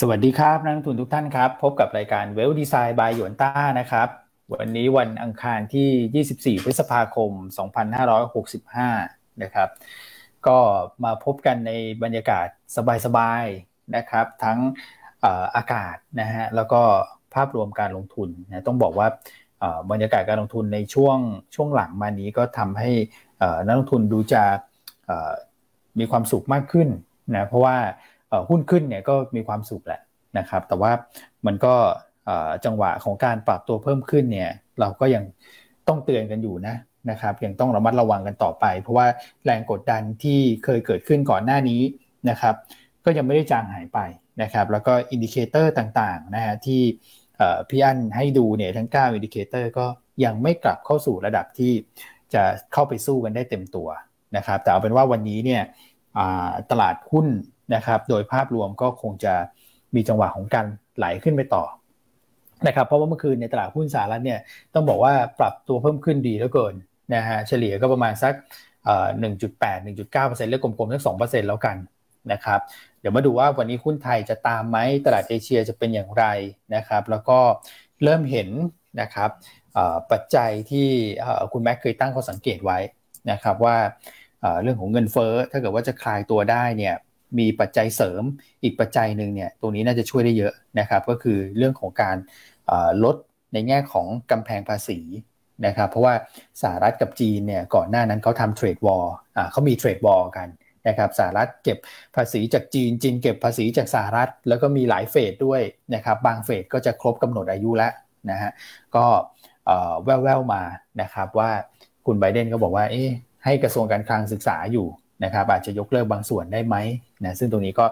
สวัสดีครับนักลงทุนทุกท่านครับ พบกับรายการเวลดีไซน์บายหยวนต้านะครับ วันนี้วันอังคารที่ 24 พฤษภาคม 2565 นะครับ ก็มาพบกันในบรรยากาศสบายๆนะครับ ทั้งอากาศนะฮะแล้วก็ภาพรวมการลงทุนนะต้องบอกว่าบรรยากาศการลงทุนในช่วงช่วงหลังมานี้ก็ทำให้นักลงทุนดูจะมีความสุขมากขึ้นนะเพราะว่า หุ้นขึ้นเนี่ยก็มีความสุขแหละนะครับ แต่ว่ามันก็จังหวะของการปรับตัวเพิ่มขึ้นเนี่ย เราก็ยังต้องเตือนกันอยู่นะนะครับยังต้องระมัดระวังกันต่อไป เพราะว่าแรงกดดันที่เคยเกิดขึ้นก่อนหน้านี้นะครับ ก็ยังไม่ได้จางหายไปนะครับ แล้วก็ indicator ต่างๆนะฮะที่พี่อั้นให้ดูเนี่ยทั้ง 9 indicator ก็ยังไม่กลับเข้าสู่ระดับที่จะเข้าไปสู้กันได้เต็มตัวนะครับ แต่เอาเป็นว่าวันนี้เนี่ยตลาดหุ้น นะครับ โดยภาพรวมก็คงจะมีจังหวะของการไหลขึ้นไปต่อนะครับเพราะว่าเมื่อคืนในตลาดหุ้นสหรัฐเนี่ยต้องบอกว่าปรับตัวเพิ่มขึ้นดีแล้วเกินนะฮะเฉลี่ยก็ประมาณสักหนึ่งจุดแปดหนึ่งจุดเก้าเปอร์เซ็นต์เรียกกลมๆสักสองเปอร์เซ็นต์แล้วกันนะครับเดี๋ยวมาดูว่าวันนี้หุ้นไทยจะตามไหมตลาดเอเชียจะเป็นอย่างไรนะครับ แล้วก็เริ่มเห็นนะครับปัจจัยที่คุณแม็กเคยตั้งข้อสังเกตไว้นะครับว่าเรื่องของเงินเฟ้อถ้าเกิดว่าจะคลายตัวได้เนี่ย มีปัจจัยเสริมอีกปัจจัยหนึ่งเนี่ยตรงนี้น่าจะช่วยได้เยอะนะครับ ก็คือเรื่องของการลดในแง่ของกำแพงภาษีนะครับ เพราะว่าสหรัฐกับจีนเนี่ยก่อนหน้านั้นเขาทำเทรดวอลเขามีเทรดวอลกันนะครับสหรัฐเก็บภาษีจากจีน จีนเก็บภาษีจากสหรัฐ แล้วก็มีหลายเฟสด้วยนะครับบางเฟสก็จะครบกำหนดอายุแล้วนะฮะก็แว่วๆมานะครับว่าคุณไบเดนก็บอกว่าเอ๊ให้กระทรวงการคลังศึกษาอยู่ นะครับอาจจะยกเลิกบางส่วนได้ไหมนะซึ่งตรงนี้ก็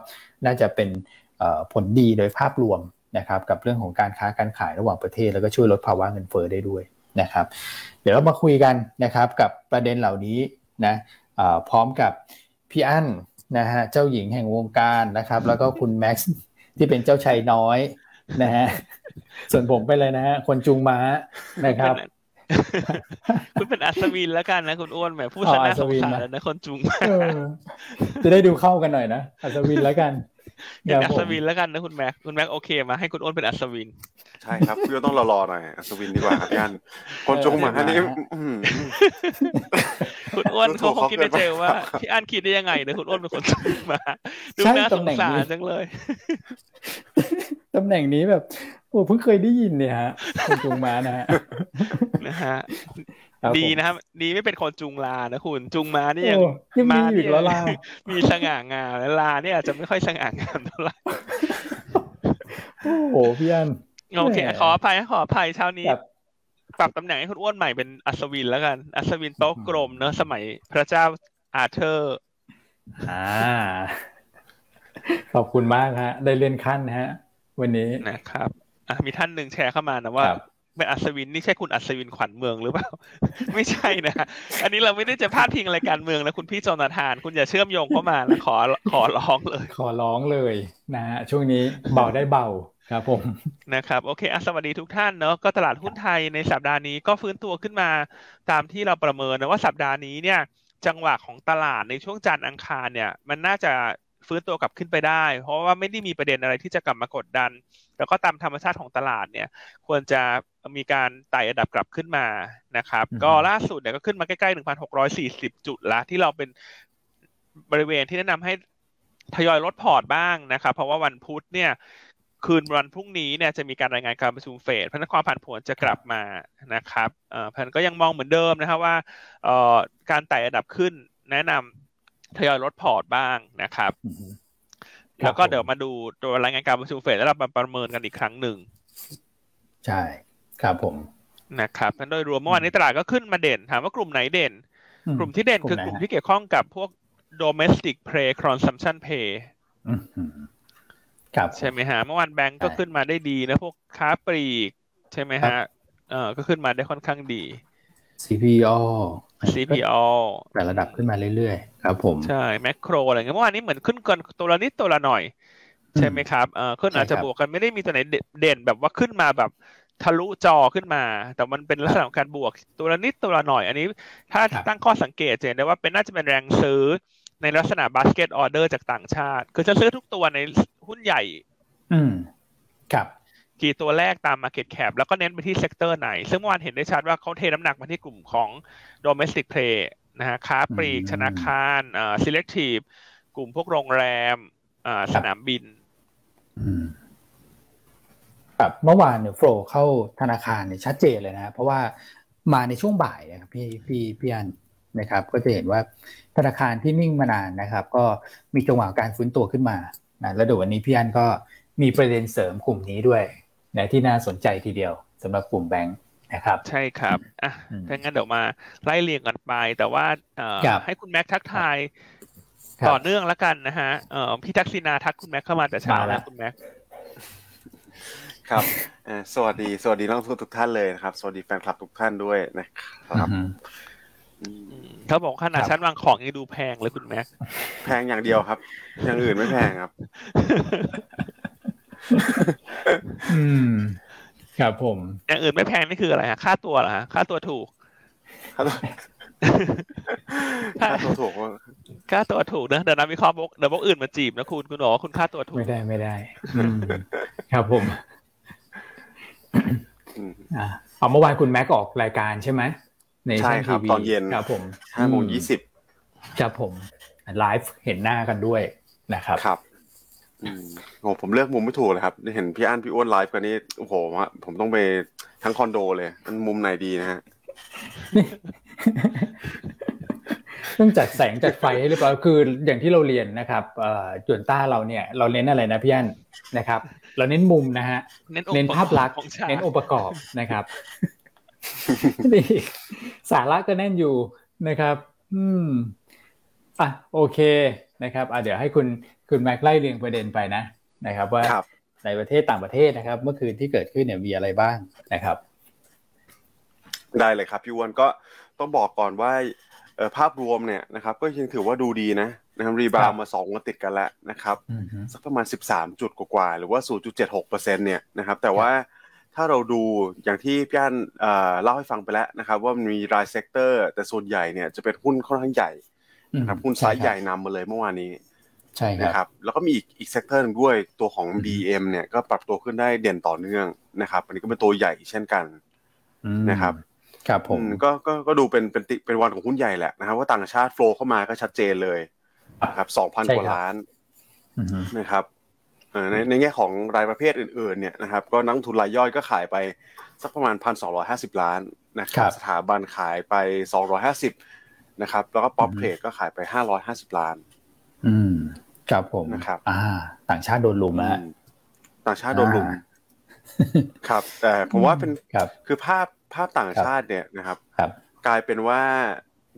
น่าจะเป็นผลดีโดยภาพรวมนะครับกับเรื่องของการค้าการขายระหว่างประเทศ แล้วก็ช่วยลดภาวะเงินเฟ้อได้ด้วยนะครับ เดี๋ยวเรามาคุยกันนะครับกับประเด็นเหล่านี้นะพร้อมกับพี่อั้นนะฮะเจ้าหญิงแห่งวงการนะครับ แล้วก็คุณแม็กซ์ที่เป็นเจ้าชายน้อยนะฮะส่วนผมไปเลยนะฮะคนจุงม้านะครับ คุณเป็นอัศวินแล้วกันนะคุณอ้วนแหมพูดซะน่าสงสารนะคนจุงจะได้ดูเข้ากันหน่อยนะอัศวินแล้วกันเป็นอัศวินแล้วกันนะคุณแม็กคุณแม็กโอเคมาให้คุณอ้วนเป็นอัศวิน ใช่ครับพี่ต้องรอๆหน่อยอัศวินดีกว่าครับย่านคนจุงมาอันนี้คุณอ้วนเขาคงคิดในใจว่าพี่อันคิดได้ยังไงนะคุณอ้วนเป็นคนจุงมาดูน่าสงสารจังเลยตำแหน่งนี้แบบ โอ้เพิ่งเคยได้ยินเนี่ยฮะคนจุงมานะฮะนะฮะดีนะครับดีไม่เป็นคนจุงลานะคุณจุงมานี่ยังมาอยู่แล้วลามีสง่างามแล้วลาเนี่ยอาจจะไม่ค่อยสง่างามเท่าไหร่โอ้พี่อันโอเค ขออภัยขออภัยเช้านี้ปรับตำแหน่งให้คุณอ้วนใหม่เป็นอัศวินแล้วกัน อัศวินโต๊ะกลมเนอะสมัยพระเจ้าอาเธอร์อ่าขอบคุณมากฮะ ได้เลื่อนขั้นฮะ วันนี้นะครับ มีท่านหนึ่งแชร์เข้ามานะว่าเป็นอัศวินนี่ใช่คุณอัศวินขวัญเมืองหรือเปล่า ไม่ใช่นะอันนี้เราไม่ได้จะพาดพิงอะไรการเมืองนะคุณพี่จอนาธาน คุณอย่าเชื่อมโยงเข้ามานะขอขอร้องเลย ขอร้องเลยนะฮะช่วงนี้เบาได้เบาครับผมนะครับโอเคอสวัสดีทุกท่านเนาะก็ตลาดหุ้นไทยในสัปดาห์นี้ก็ฟื้นตัวขึ้นมาตามที่เราประเมินนะว่าสัปดาห์นี้เนี่ยจังหวะของตลาดในช่วงจันทร์อังคารเนี่ย มันน่าจะ ฟื้นตัวกลับขึ้นไปได้ เพราะว่าไม่ได้มีประเด็นอะไรที่จะกลับมากดดัน แล้วก็ตามธรรมชาติของตลาดเนี่ย ควรจะมีการไต่ระดับกลับขึ้นมานะครับ ก็ล่าสุดเนี่ยก็ขึ้นมาใกล้ๆ 1,640 จุดละที่เราเป็นบริเวณที่แนะนำให้ทยอยลดพอร์ตบ้างนะครับ เพราะว่าวันพุธเนี่ยคืนวันพรุ่งนี้เนี่ยจะมีการรายงานการประชุมเฟดเพราะนั้นความผันผวนจะกลับมานะครับเอ่อพันก็ยังมองเหมือนเดิมนะครับว่าเอ่อการไต่ระดับขึ้นแนะนำ ทยอยลดพอร์ตบ้างนะครับแล้วก็เดี๋ยวมาดูตัวรายงานการประชุมเฟดแล้วเรามาประเมินกันอีกครั้งหนึ่ง ใช่ครับผมนะครับโดยรวมเมื่อวานนี้ตลาดก็ขึ้นมาเด่น ถามว่ากลุ่มไหนเด่น กลุ่มที่เด่นคือกลุ่มที่เกี่ยวข้องกับพวก domestic pay consumption pay ครับใช่ไหมฮะเมื่อวานแบงก์ก็ขึ้นมาได้ดีนะพวกค้าปลีก ใช่ไหมฮะเออก็ขึ้นมาได้ค่อนข้างดี CPO CPO แต่ระดับขึ้นมาเรื่อยๆ ครับผม ใช่ แมคโครอะไรเงี้ยเมื่อวานนี้เหมือนขึ้นกันตัวละนิดตัวละหน่อย ใช่ไหมครับเออขึ้นอาจจะบวกกันไม่ได้มีตัวไหนเด่นแบบว่าขึ้นมาแบบทะลุจอขึ้นมา แต่มันเป็นลักษณะของการบวกตัวละนิดตัวละหน่อย อันนี้ ถ้าตั้งข้อสังเกตจะเห็นได้ว่าเป็นน่าจะเป็นแรงซื้อในลักษณะ basket order จากต่างชาติ คือจะซื้อทุกตัวในหุ้นใหญ่ อืม ครับ กี่ตัวแรกตาม Market Cap แล้วก็เน้นไปที่ sector ไหน ซึ่งเมื่อวานเห็นได้ชัดว่าเขาเทน้ำหนักมาที่กลุ่มของ Domestic Play นะฮะค้าปลีกอืมธนาคารอ่า Selective กลุ่มพวกโรงแรมอ่าสนามบินอืมครับเมื่อวานเนี่ยโฟลเข้าธนาคารเนี่ยชัดเจนเลยนะเพราะว่ามาในช่วงบ่ายนะครับพี่พี่พี่อันนะครับ ก็จะเห็นว่าธนาคารที่นิ่งมานานนะครับ ก็มีจังหวะการฟื้นตัวขึ้นมานะแล้วเดี๋ยววันนี้พี่อันก็มีประเด็นเสริมกลุ่มนี้ด้วย นะที่น่าสนใจทีเดียวสำหรับกลุ่มแบงค์นะครับ ใช่ครับอะอืมถ้างั้นเดี๋ยวมาไล่เรียงกันไป แต่ว่าเอ่อครับให้คุณแม็กทักทายครับต่อเนื่องแล้วกันนะฮะเอ่อพี่ทักษิณาทักคุณแม็กเข้ามาแต่เช้ามาแล้แล้ววคุณแม็กครับเอ่อสวัสดี สวัสดีนักลงทุนทุกท่านเลยนะครับ สวัสดีแฟนคลับทุกท่านด้วยนะครับอืมอืมอืมเขาบอกขนาดครับชั้นวางของยังดูแพงเลยคุณแม็กแพงอย่างเดียวครับ อย่างอื่นไม่แพงครับ อืม ครับผม อย่างอื่นไม่แพงนี่คืออะไรฮะค่าตัวเหรอฮะค่าตัวถูก ค่าตัวค่าตัวถูกว่าค่าตัวถูกนะเดี๋ยวนักวิเคราะห์บอกเดี๋ยวบอกอื่นมาจีบนะคุณคุณบอกว่าคุณค่าตัวถูกไม่ได้ไม่ได้อืมครับผมอืมอ่าเอาเมื่อวานคุณแม็กออกรายการใช่ไหมในใช่ครับทีวีตอนเย็นครับผมห้าโมงยี่สิบครับผมไลฟ์เห็นหน้ากันด้วยนะครับครับอืม โหผมเลือกมุมไม่ถูกเลยครับได้เห็นพี่อั้นพี่อ้วนไลฟ์กันนี่โอ้โหผมต้องไปทั้งคอนโดเลยมันมุมไหนดีนะฮะต้องจัดแสงจัดไฟให้เรียบร้อยคืออย่างที่เราเรียนนะครับเอ่อจวนต้าเราเนี่ย เราเน้นอะไรนะพี่อันนะครับ เราเน้นมุมนะฮะเน้นองค์เน้นภาพลักษณ์ของชาติเน้นองค์ประกอบนะครับนี่สาระก็แน่นอยู่นะครับ อืมอะโอเคนะครับอะเดี๋ยวให้คุณ คุณแม็กไล่เรียงประเด็นไปนะนะครับ ว่าครับในประเทศต่างประเทศนะครับ เมื่อคืนที่เกิดขึ้นเนี่ยมีอะไรบ้างนะครับ ได้เลยครับพี่อ้วนก็ต้องบอกก่อนว่าเอ่อภาพรวมเนี่ยนะครับ ก็ยังถือว่าดูดีนะนะครับ rebound กลับมาสองวันติดกันแล้วนะครับอืมฮึสักประมาณ 13 จุดกว่าๆหรือว่า 0.76เปอร์เซ็นต์เนี่ยนะครับ แต่ว่าถ้าเราดูอย่างที่พี่อันเอ่อเล่าให้ฟังไปแล้วนะครับ ว่ามันมีราย sector แต่ส่วนใหญ่เนี่ยจะเป็นหุ้นค่อนข้างใหญ่นะครับหุ้นไซส์ใหญ่นำมาเลยเมื่อวานนี้ ใช่ครับ นะครัรับบแล้วก็มีอีกอีก sector หนึ่งด้วยตัวของ BM เนี่ยก็ปรับตัวขึ้นได้เด่นต่อเนื่องนะครับอันนี้ก็เป็นตัวใหญ่เช่นกันอืมนะครับครับผมอืมก็ก็ก็ดูเป็นเป็นติเป็นวันของหุ้นใหญ่แหละนะครับว่าต่างชาติ flow เข้ามาก็ชัดเจนเลยนะครับสองพันใช่กว่าครับล้านอืมฮึนะครับเอ่อในในแง่ของรายประเภทอื่นๆเนี่ยนะครับ ก็นักลงทุนรายย่อยก็ขายไปสักประมาณพันสองร้อยห้าสิบล้านนะครับสถาบันขายไปสองร้อยห้าสิบนะครับ แล้วก็ป๊อปอืมเทรดก็ขายไปห้าร้อยห้าสิบล้าน อืมครับผมนะครับ อ่า ต่างชาติโดนลุมแล้วอืมต่างชาติโดนลุมอ่าครับ แต่ผมว่าเป็นครับคือภาพภาพต่างชาติเนี่ยนะครับ ครับ กลายเป็นว่า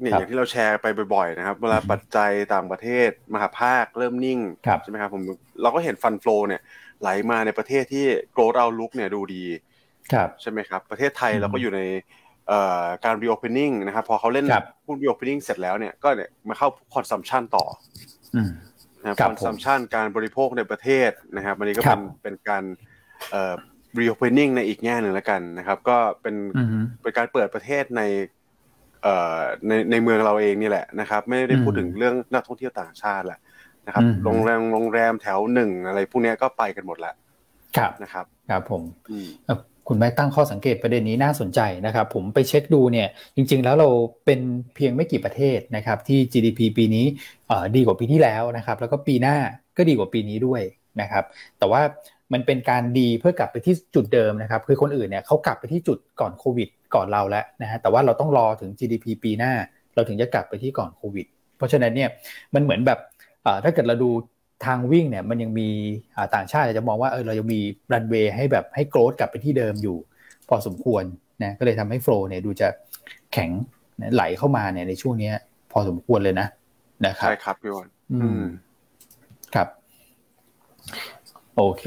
เนี่ยครับอย่างที่เราแชร์ไปบ่อยๆนะครับ เวลาปัจจัยต่างประเทศมหาภาคเริ่มนิ่งครับใช่ไหมครับผมเราก็เห็นฟันโฟลเนี่ย ไหลมาในประเทศที่โกลด์เอาลุกเนี่ยดูดีครับใช่ไหมครับ ประเทศไทยอืมเราก็อยู่ในเอ่อการ reopening นะครับ พอเขาเล่นครับหุ้น reopening เสร็จแล้วเนี่ยก็เนี่ยมาเข้า consumption ต่ออืม นะครับครับผม consumption การบริโภคในประเทศนะครับอันนี้ก็ครัเป็บนเป็นการเอ่อ reopening ในอีกแง่หนึ่งแล้วกันนะครับ ก็เป็นอืมฮึเป็นการเปิดประเทศในเอ่อในในเมืองเราเองนี่แหละนะครับ ไม่ได้พูดอืมถึงเรื่องนักท่องเที่ยวต่างชาติแหละนะครับอืมโรงแรมโรงแรมแถวหนึ่งอะไรพวกเนี้ยก็ไปกันหมดแล้วครับนะครับ ครับผมอืมเอ่อ คุณแม่ตั้งข้อสังเกตประเด็นนี้น่าสนใจนะครับผมไปเช็คดูเนี่ยจริง ๆ แล้วเราเป็นเพียงไม่กี่ประเทศนะครับที่ GDP ปีนี้ดีกว่าปีที่แล้วนะครับแล้วก็ปีหน้าก็ดีกว่าปีนี้ด้วยนะครับแต่ว่ามันเป็นการดีเพื่อกลับไปที่จุดเดิมนะครับคือคนอื่นเนี่ยเขากลับไปที่จุดก่อนโควิดก่อนเราแล้วนะฮะแต่ว่าเราต้องรอถึง GDP ปีหน้า เราถึงจะกลับไปที่ก่อนโควิด เพราะฉะนั้นเนี่ยมันเหมือนแบบถ้าเกิดเราดู ทางวิ่งเนี่ยมันยังมีอ่าต่างชาติอาจจะมองว่าเออเรายังมีรันเวย์ให้แบบให้โกรธกลับไปที่เดิมอยู่ พอสมควรนะก็เลยทำให้โฟล์เนี่ยดูจะแข็งนะไหลเข้ามาเนี่ยในช่วงเนี้ย พอสมควรเลยนะนะครับใช่ครับพี่วอนอือืมมครับ โอเค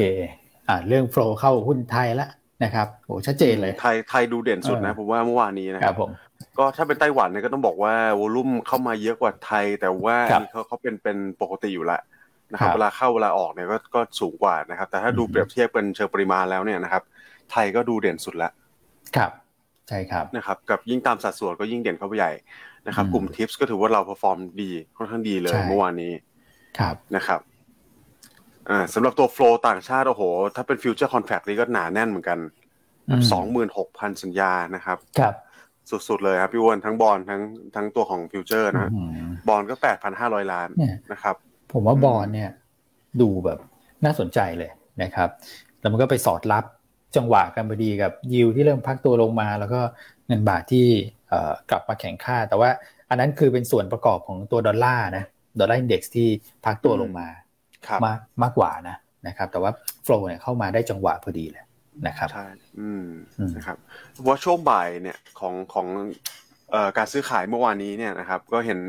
อ่าเรื่องโฟล์เข้าหุ้นไทยละนะครับโอ้ชัดเจนเลยไทไทยดูเด่นสุดนะเออผมว่าเมื่อวานนี้นะคครับผมก็ถ้าเป็นไต้หวันเนี่ยก็ต้องบอกว่า volume เข้ามาเยอะกว่าไทย แต่ว่าครัอับนนี้เขาเขาเป็นเป็นปกติอยู่แล้ว นะครับครับเวลาเข้าเวลาออกเนี่ยก็ก็สูงกว่านะครับ แต่ถ้าดูอืมเปรียบเทียบกันเชิงปริมาณแล้วเนี่ยนะครับ ไทยก็ดูเด่นสุดแล้วครับใช่ครับนะครับกับยิ่งตามสัดส่วนก็ยิ่งเด่นเข้าไปใหญ่นะครับอืมกลุ่ม TIPs ก็ถือว่าเรา perform ดีค่อนข้างดีเลยใช่เมื่อวานนี้ครับนะครับอ่าสำหรับตัว flow ต่างชาติโอ้โห ถ้าเป็นฟิวเจอร์คอนแฟ c t นี่ก็หนาแน่นเหมือนกันสองหมื่นหกพันสัญญานะครับครับสุดๆเลยครับพี่อ้วนทั้งบอลทั้งทั้งตัวของ future นะอืมอลก็แปดพันห้าร้อยล้านเนี่ยนะครับ ผมว่าบอลเนี่ยดูแบบน่าสนใจเลยนะครับแล้วมันก็ไปสอดรับจังหวะกันพอดีกับยิวที่เริ่มพักตัวลงมา แล้วก็เงินบาทที่เอ่อกลับมาแข็งค่า แต่ว่าอันนั้นคือเป็นส่วนประกอบของตัวดอลลาร์นะdollar index ที่พักตัวลงมาครับมากมากกว่านะนะครับแต่ว่า flow เนี่ยเข้ามาได้จังหวะพอดีเลยนะครับใช่อืมอืมนะครับเพราะว่าช่วงบ่ายเนี่ยของของเอ่อการซื้อขายเมื่อวานนี้เนี่ยนะครับ ก็เห็น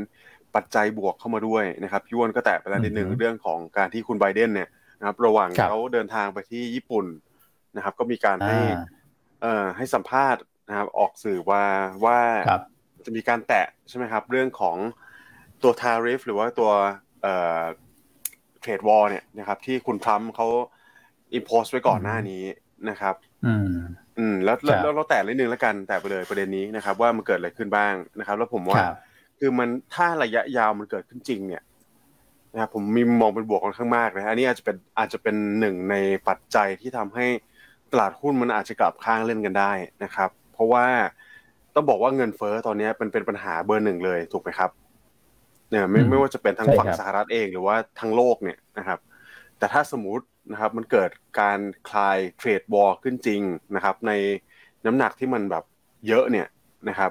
ปัจจัยบวกเข้ามาด้วยนะครับพี่อ้วนก็แตะไปแล้วนิดนึงอือฮึเรื่องของการที่คุณไบเดนเนี่ยนะครับ ระหว่างครับเขาเดินทางไปที่ญี่ปุ่นนะครับ ก็มีการให้อ่าเอ่อให้สัมภาษณ์นะครับ ออกสื่อว่าว่าครับจะมีการแตะใช่ไหมครับ เรื่องของตัว tariff หรือว่าตัวเอ่อเทรดวอร์เนี่ยนะครับ ที่คุณทรัมป์เขา impose ไว้ก่อนหน้านี้นะครับ อืม อืม แล้วแล้วครับแล้วเราแตะนิดนึงแล้วกันแตะไปเลยประเด็นนี้นะครับ ว่ามันเกิดอะไรขึ้นบ้างนะครับ แล้วผมว่า ครับคือมันถ้าระยะยาวมันเกิดขึ้นจริงเนี่ยนะครับผมมีมุมมองเป็นบวกค่อนข้างมากนะฮะอันนี้อาจจะเป็นอาจจะเป็นหนึ่งในปัจจัยที่ทำให้ตลาดหุ้นมันอาจจะกลับข้างเล่นกันได้นะครับ เพราะว่าต้องบอกว่าเงินเฟ้อตอนนี้เป็นเป็นปัญหาเบอร์หนึ่งเลยถูกไหมครับเนี่ยไม่อืมไม่ว่าจะเป็นทางใช่ฝั่งครับสหรัฐเองหรือว่าทั้งโลกเนี่ยนะครับ แต่ถ้าสมมตินะครับมันเกิดการคลายเทรดวอลขึ้นจริงนะครับ ในน้ำหนักที่มันแบบเยอะเนี่ยนะครับ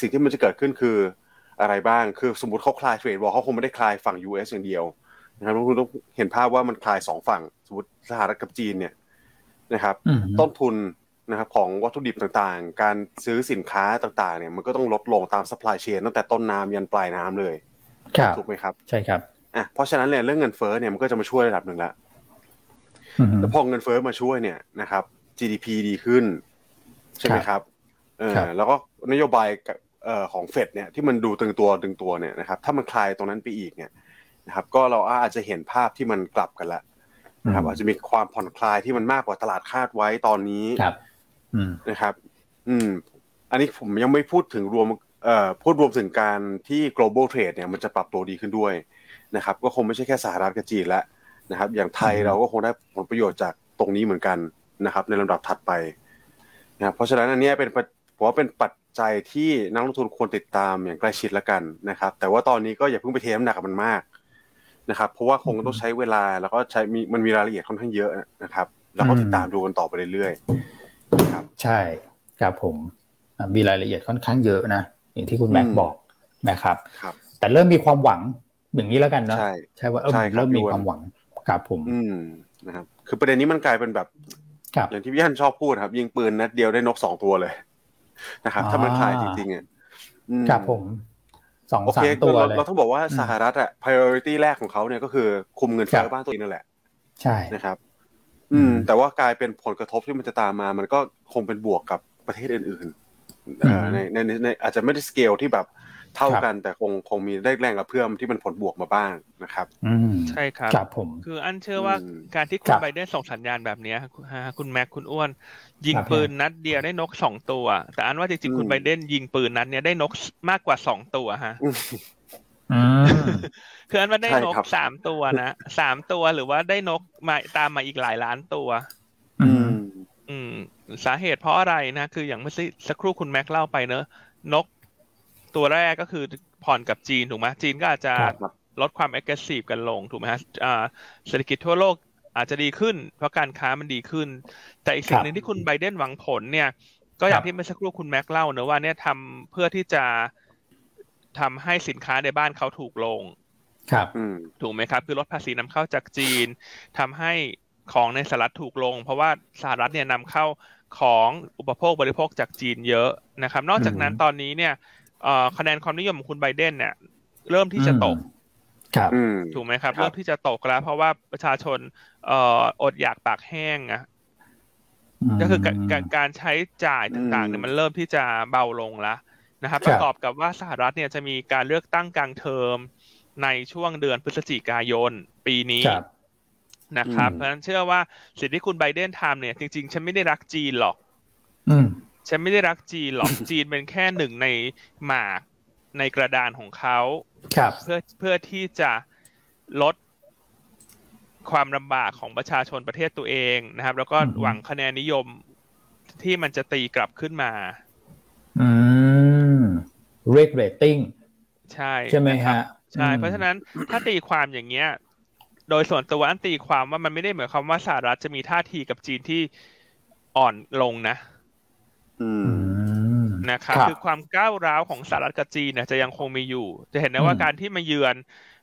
สิ่งที่มันจะเกิดขึ้นคือ อะไรบ้าง คือสมมติเขาคลายเทรดวอลเขาคงไม่ได้คลายฝั่ง US อย่างเดียวนะครับคุณต้องเห็นภาพว่ามันคลายสองฝั่ง สมมติสหรัฐกับจีนเนี่ยนะครับอืมต้นทุนนะครับของวัตถุดิบต่างๆ การซื้อสินค้าต่างๆ เนี่ยมันก็ต้องลดลงตาม supply chain ตั้งแต่ต้นน้ำยันปลายน้ำเลยครับถูกไหมครับ ใช่ครับอะเพราะฉะนั้นเนี่ยเรื่องเงินเฟ้อเนี่ยมันก็จะมาช่วยระดับหนึ่งละอืมแล้วพอเงินเฟ้อมาช่วยเนี่ยนะครับ GDP ดีขึ้น ใช่ไหมครับเออครับแล้วก็นโยบายกับเอ่อ ของเฟดเนี่ยที่มันดูตึงตัวตึงตัวเนี่ยนะครับถ้ามันคลายตรงนั้นไปอีกเนี่ยนะครับก็เราอาจจะเห็นภาพที่มันกลับกันละนะครับอาจจะมีความผ่อนคลายที่มันมากกว่าตลาดคาดไว้ตอนนี้ครับอืมนะครับ อืม อันนี้ผมยังไม่พูดถึงรวมเอ่อพูดรวมถึงการที่ global trade เนี่ยมันจะปรับตัวดีขึ้นด้วยนะครับ ก็คงไม่ใช่แค่สหรัฐกับจีนแล้วนะครับ อย่างไทยอืมเราก็คงได้ผลประโยชน์จากตรงนี้เหมือนกันนะครับ ในลำดับถัดไปนะครับเพราะฉะนั้นอันเนี้ยเป็นปัจผมว่าเป็นปัจ จัยที่นักลงทุนควรติดตามอย่างใกล้ชิดแล้วกันนะครับ แต่ว่าตอนนี้ก็อย่าเพิ่งไปเทน้ำหนักกับมันมากนะครับ เพราะว่าคงต้องใช้เวลาแล้วก็ใช้มีมันมีรายละเอียดค่อนข้างเยอะนะครับแล้วก็ติดตามดูกันต่อไปเรื่อยๆนะครับ ใช่ครับผมอะมีรายละเอียดค่อนข้างเยอะนะอย่างที่คุณแม็กอืมบอกนะครับครับ แต่เริ่มมีความหวังอย่างนี้แล้วกันเนาะใช่ใช่ว่าเออใช่ครับเริ่มมีพี่อ้วนความหวังครับผม อืมนะครับ คือประเด็นนี้มันกลายเป็นแบบครับอย่างที่พี่ฮันชอบพูดครับ ยิงปืนนัดเดียวได้นกสองตัวเลย นะครับอ่าถ้ามันคลายจริงๆอะอืมครับผมสองโอสาเคมตัวเราเลยเราต้องบอกว่าอืมสหรัฐอะ priority แรกของเขาเนี่ยก็คือคุมเงินคเฟ้รัอบบ้านตัวเองนั่นแหละ ใช่นะครับอืมอืม แต่ว่ากลายเป็นผลกระทบที่มันจะตามมา มันก็คงเป็นบวกกับประเทศอื่นๆเอ่ออืมในในในในอาจจะไม่ได้สเกลที่แบบ เท่าครับกันแต่คงคงมีได้แรงกระเพื่อมที่มันผลบวกมาบ้างนะครับอืมใช่ครับครับผมคืออันเชื่อว่าอืมการที่คุครัณบไบเดนส่งสัญญาณแบบเนี้ยคุณฮะคุณแม็กคุณอ้วน ยิงครับปืนนัดเดียวได้นกสองตัว แต่อันว่าจริงอืมๆคุณไบเดนยิงปืนนัดเนี้ยได้นกมากกว่าสองตัวฮะอืมคืออันว่าได้ใช่นกครับสามตัวนะสามตัวหรือว่าได้นกมาตามมาอีกหลายล้านตัว อืม อืม สาเหตุเพราะอะไรนะ คืออย่างเมื่อสักครู่คุณแม็กเล่าไปเนอะนก ตัวแรกก็คือผ่อนกับจีนถูกไหมจีนก็อาจจะครับลดความ aggressive กันลงถูกไหมฮะอ่าเศรษฐกิจทั่วโลกอาจจะดีขึ้น เพราะการค้ามันดีขึ้น แต่อีกสิ่ครังบหนึ่งที่คุณไบเดนหวังผลเนี่ย ก็อย่าครังบที่เมื่อสักครู่คุณแม็กเล่าเนอะว่าเนี่ยทำเพื่อที่จะทำให้สินค้าในบ้านเขาถูกลง ครับอืมถูกไหมครับ คือลดภาษีนำเข้าจากจีนทำให้ของในสหรัฐถูกลง เพราะว่าสหรัฐเนี่ยนำเข้าของอุปโภคบริโภคจากจีนเยอะนะครับ นอกจากนั้นอืมตอนนี้เนี่ยเอ่อ คะแนนความนิยมของคุณไบเดนเนี่ยเริ่มที่จะตกครับอืมถูกไหมครับครับ เริ่มที่จะตกแล้ว เพราะว่าประชาชนเอ่ออดอยากปากแห้งอะก็คือการการการใช้จ่ายต่างๆเนี่ยมันเริ่มที่จะเบาลงแล้วนะครับคปรับระกอบกับว่าสหรัฐเนี่ยจะมีการเลือกตั้งกลางเทอมในช่วงเดือนพฤศจิกายนปีนี้ครับนะครับอืมเพราะฉะนั้นเชื่อว่าสิ่งที่คุณไบเดนทำเนี่ย จริงๆ ฉันไม่ได้รักจีนหรอกอืม ฉันไม่ได้รักจีนหรอกจีนเป็นแค่หนึ่งในหมากในกระดานของเขาครับ เพื่อเพื่อที่จะลดความลำบากของประชาชนประเทศตัวเองนะครับ แล้วก็หวังคะแนนนิยมที่มันจะตีกลับขึ้นมา อืม rate rating ใช่ใช่ไหมฮะใช่ เพราะฉะนั้นถ้าตีความอย่างเงี้ย โดยส่วนตัวอันตีความว่ามันไม่ได้หมายความว่าสหรัฐจะมีท่าทีกับจีนที่อ่อนลงนะอือืมม นะครับครับคือความก้าวร้าวของสหรัฐกับจีนเนี่ยจะยังคงมีอยู่ จะเห็นได้ว่าอืมการที่มาเยือน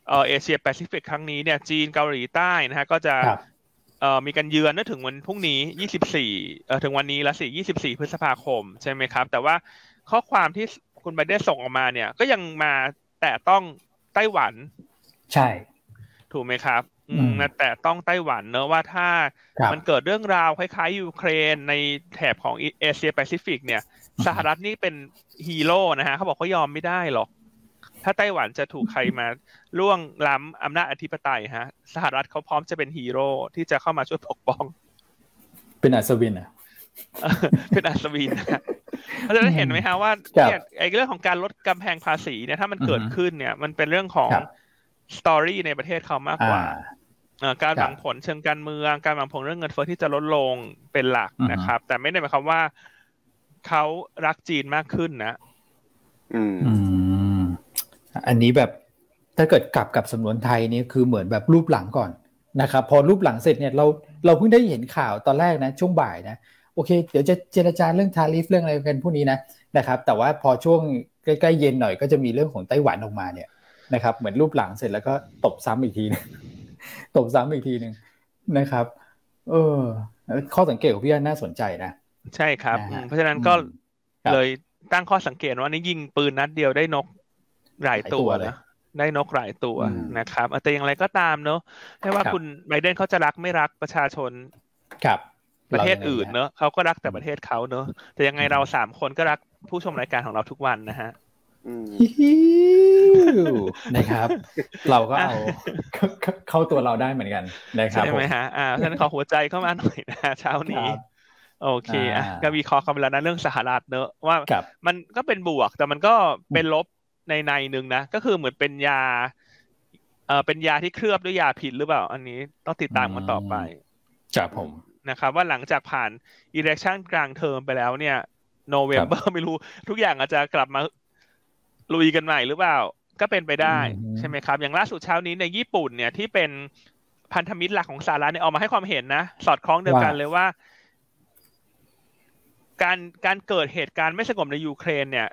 เอ่อเอเชียแปซิฟิกครั้งนี้เนี่ย จีนเกาหลีใต้นะฮะก็จะครับเอ่อมีการเยือนเมื่อถึงวันพรุ่งนี้ 24เอ่อถึงวันนี้แล้วสิ24 พฤษภาคมใช่ไหมครับ แต่ว่าข้อความที่คุณไบเดนส่งออกมาเนี่ย ก็ยังมาแต่ต้องไต้หวัน ใช่ ถูกไหมครับอือืมมนะ แตะต้องไต้หวันเนอะว่าถ้าครับมันเกิดเรื่องราวคล้ายๆยูเครนในแถบของเอเชียแปซิฟิกเนี่ย สหรัฐนี่เป็นฮีโร่นะฮะเขาบอกเขายอมไม่ได้หรอก ถ้าไต้หวันจะถูกใครมาล่วงล้ำอำนาจอธิปไตยฮะ สหรัฐเขาพร้อมจะเป็นฮีโร่ที่จะเข้ามาช่วยปกป้อง เป็นอัศวินอะเป็นอัศวินนะเพราะฉะนั้นเห็นไหมฮะว่าครับเนี่ยไอ้เรื่องของการลดกำแพงภาษีเนี่ยถ้ามันเกิดอือฮึขึ้นเนี่ย มันเป็นเรื่องของครับสตอรี่ในประเทศเขามากกอ่าว่าเอ่อ การครับหวังผลเชิงการเมือง การหวังผลเรื่องเงินเฟ้อที่จะลดลงเป็นหลักอือฮึนะครับ แต่ไม่ได้หมายความว่าเขารักจีนมากขึ้นนะอืมอืม อันนี้แบบถ้าเกิดกลับกับสำนวนไทยนี่คือเหมือนแบบรูปหลังก่อนนะครับ พอรูปหลังเสร็จเนี่ยเราเราเพิ่งได้เห็นข่าวตอนแรกนะ ช่วงบ่ายนะโอเค เดี๋ยวจะเจรจาเรื่องทาริฟเรื่องอะไรกันพวกนี้นะนะครับ แต่ว่าพอช่วงใกล้ๆเย็นหน่อยก็จะมีเรื่องของไต้หวันออกมาเนี่ยนะครับ เหมือนรูปหลังเสร็จแล้วก็ตบซ้ำอีกทีนึง ตบซ้ำอีกทีหนึ่งนะครับ เออ ข้อสังเกตของพี่อันน่าสนใจนะ ใช่ครับนะฮะอืมเพราะฉะนั้นก็อืมครับเลยตั้งข้อสังเกตว่านี่ยิงปืนนัดเดียวได้นกหลายตัวหลายตัวเลยนะได้นกหลายตัวอืมนะครับแต่อย่างไรก็ตามเนอะไม่ว่าครับคุณไบเดนเขาจะรักไม่รักประชาชนครับประเทศอื่นเนอะเขาก็รักแต่ประเทศเขาเนอะแต่ยังไงเราสามคนก็รักผู้ชมรายการของเราทุกวันนะฮะอืมฮิว นะครับ เราก็เอาเข้าเข้าตัวเราได้เหมือนกันนะครับใช่ไหมฮะอ่าเพราะฉะนั้นขอหัวใจเข้ามาหน่อยนะเช้าผมนี้ครับโอเคอะอ่าก็วิเคราะห์กันไปแล้วนะเรื่องสหรัฐเนอะว่าครับมันก็เป็นบวกแต่มันก็เป็นลบในในหนึ่งนะ ก็คือเหมือนเป็นยาเอ่อเป็นยาที่เคลือบด้วยยาผิดหรือเปล่า อันนี้ต้องติดตามกันต่อไปจากผมนะครับว่าหลังจากผ่าน election กลางเทอมไปแล้วเนี่ย November ไม่รู้ทุกอย่างอาจจะกลับมา ลุยกันใหม่หรือเปล่า ก็เป็นไปได้อืมใช่ไหมครับ อย่างล่าสุดเช้านี้ในญี่ปุ่นเนี่ยที่เป็นพันธมิตรหลักของสหรัฐเนี่ยออกมาให้ความเห็นนะ สอดคล้องเดียวกันเลยว่า การการเกิดเหตุการณ์ไม่สงบในยูเครนเนี่ย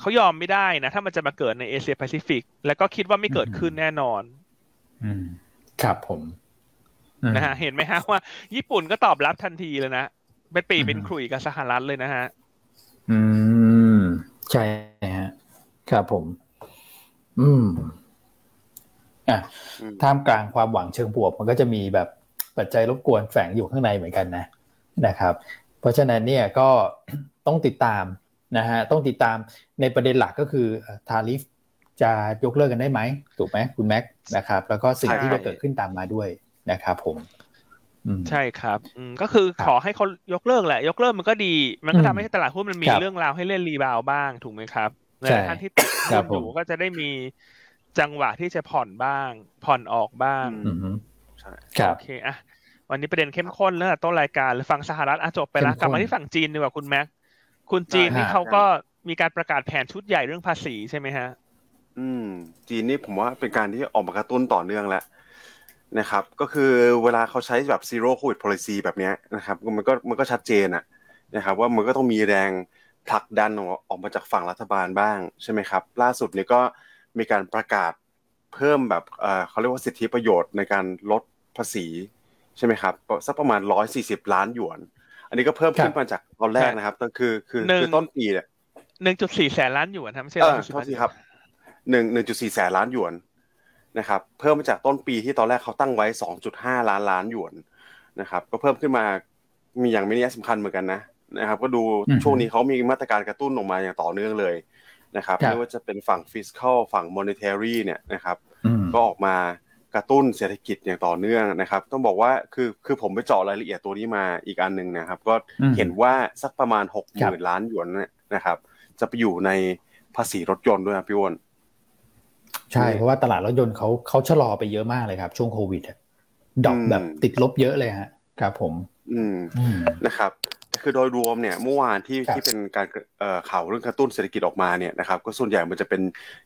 เขายอมไม่ได้นะ ถ้ามันจะมาเกิดในเอเชียแปซิฟิก แล้วก็คิดว่าไม่เกิดขึ้นแน่นอน อืมครับผมอืมนะฮะเห็นไหมฮะว่า ญี่ปุ่นก็ตอบรับทันทีเลยนะเป็นปีอืมเป็นขลุ่ยกับสหรัฐเลยนะฮะ อืม ใช่ฮะ ครับผม อืมอะอืมท่ามกลางความหวังเชิงบวก มันก็จะมีแบบปัจจัยรบกวนแฝงอยู่ข้างในเหมือนกันนะนะครับ เพราะฉะนั้นเนี่ยก็ต้องติดตามนะฮะต้องติดตามในประเด็นหลักก็คือtariff จะยกเลิกกันได้ไหมถูกไหมคุณแม็กซ์นะครับ แล้วก็สิ่งที่ใช่จะเกิดขึ้นตามมาด้วยนะครับผมอืมใช่ครับอืมก็คือครับขอให้เขายกเลิกแหละ ยกเลิกมันก็ดี มันก็อืมทำให้ตลาดหุ้นมันมีครับเรื่องราวให้เล่น rebound บ้างถูกไหมครับ ในใช่ท่านที่ติดหุ้น ครับ อยู่ผมก็จะได้มีจังหวะที่จะผ่อนบ้าง ผ่อนออกบ้างอือืมใช่ครับโอเคอะวันนี้ประเด็นเข้มข้นแล้วต้นรายการเลยฝั่งสหรัฐอะจบไปแล้วเข้มข้นกลับมาที่ฝั่งจีนดีกว่าคุณแม็กคุณจีนได้นี่ฮะเขาก็มีการประกาศแผนชุดใหญ่เรื่องภาษีใช่ไหมฮะ อืม จีนนี่ผมว่าเป็นการที่ออกมากระตุ้นต่อเนื่องแล้วนะครับ ก็คือเวลาเขาใช้แบบ zero covid policy แบบเนี้ยนะครับ มันก็มันก็ชัดเจนอะนะครับ ว่ามันก็ต้องมีแรง ผลักดันออกออกมาจากฝั่งรัฐบาลบ้างใช่ไหมครับ ล่าสุดนี้ก็มีการประกาศเพิ่มแบบเอ่อเขาเรียกว่าสิทธิประโยชน์ในการลดภาษีใช่ไหมครับสักประมาณร้อยสี่สิบล้านหยวน อันนี้ก็เพิ่มขึ้นมาจากตอนแรกนะครับก็คือคือหนึ่งคือต้นปีเนี่ยหนึ่งจุดสี่แสนล้านหยวนครับไม่ใช่เอร้ออยสิบโทษล้านหทียวนครับหนึ่งหนึ่งจุดสี่แสนล้านหยวนนะครับ เพิ่มมาจากต้นปีที่ตอนแรกเขาตั้งไว้สองจุดห้าล้านล้านหยวนนะครับ ก็เพิ่มขึ้นมามีอย่างไม่นัยสำคัญเหมือนกันนะ นะครับก็ดูอืมช่วงนี้เขามีมาตรการกระตุ้นออกมาอย่างต่อเนื่องเลยนะครับครับไม่ว่าจะเป็นฝั่ง fiscal ฝั่ง monetary เนี่ยนะครับอืมก็ออกมากระตุ้นเศรษฐกิจอย่างต่อเนื่องนะครับ ต้องบอกว่าคือคือผมไปเจาะรายละเอียดตัวนี้มาอีกอันหนึ่งนะครับ ก็อืมเห็นว่าสักประมาณหกหครัมื่นบล้านหยวนเนี่ยนะครับ จะไปอยู่ในภาษีรถยนต์ด้วยครับพี่อ้วนใช่เพราะว่าตลาดรถยนต์เขาเขาชะลอไปเยอะมากเลยครับ ช่วงโควิดอะดอกแบบติดลบเยอะเลยฮะครับผม อืมนะครับ คือโดยรวมเนี่ยเมื่อวานที่ที่เป็นการข่าวเรื่องกระตุ้นเศรษฐกิจออกมาเนี่ยนะครับก็ส่วนใหญ่มันจะเป็น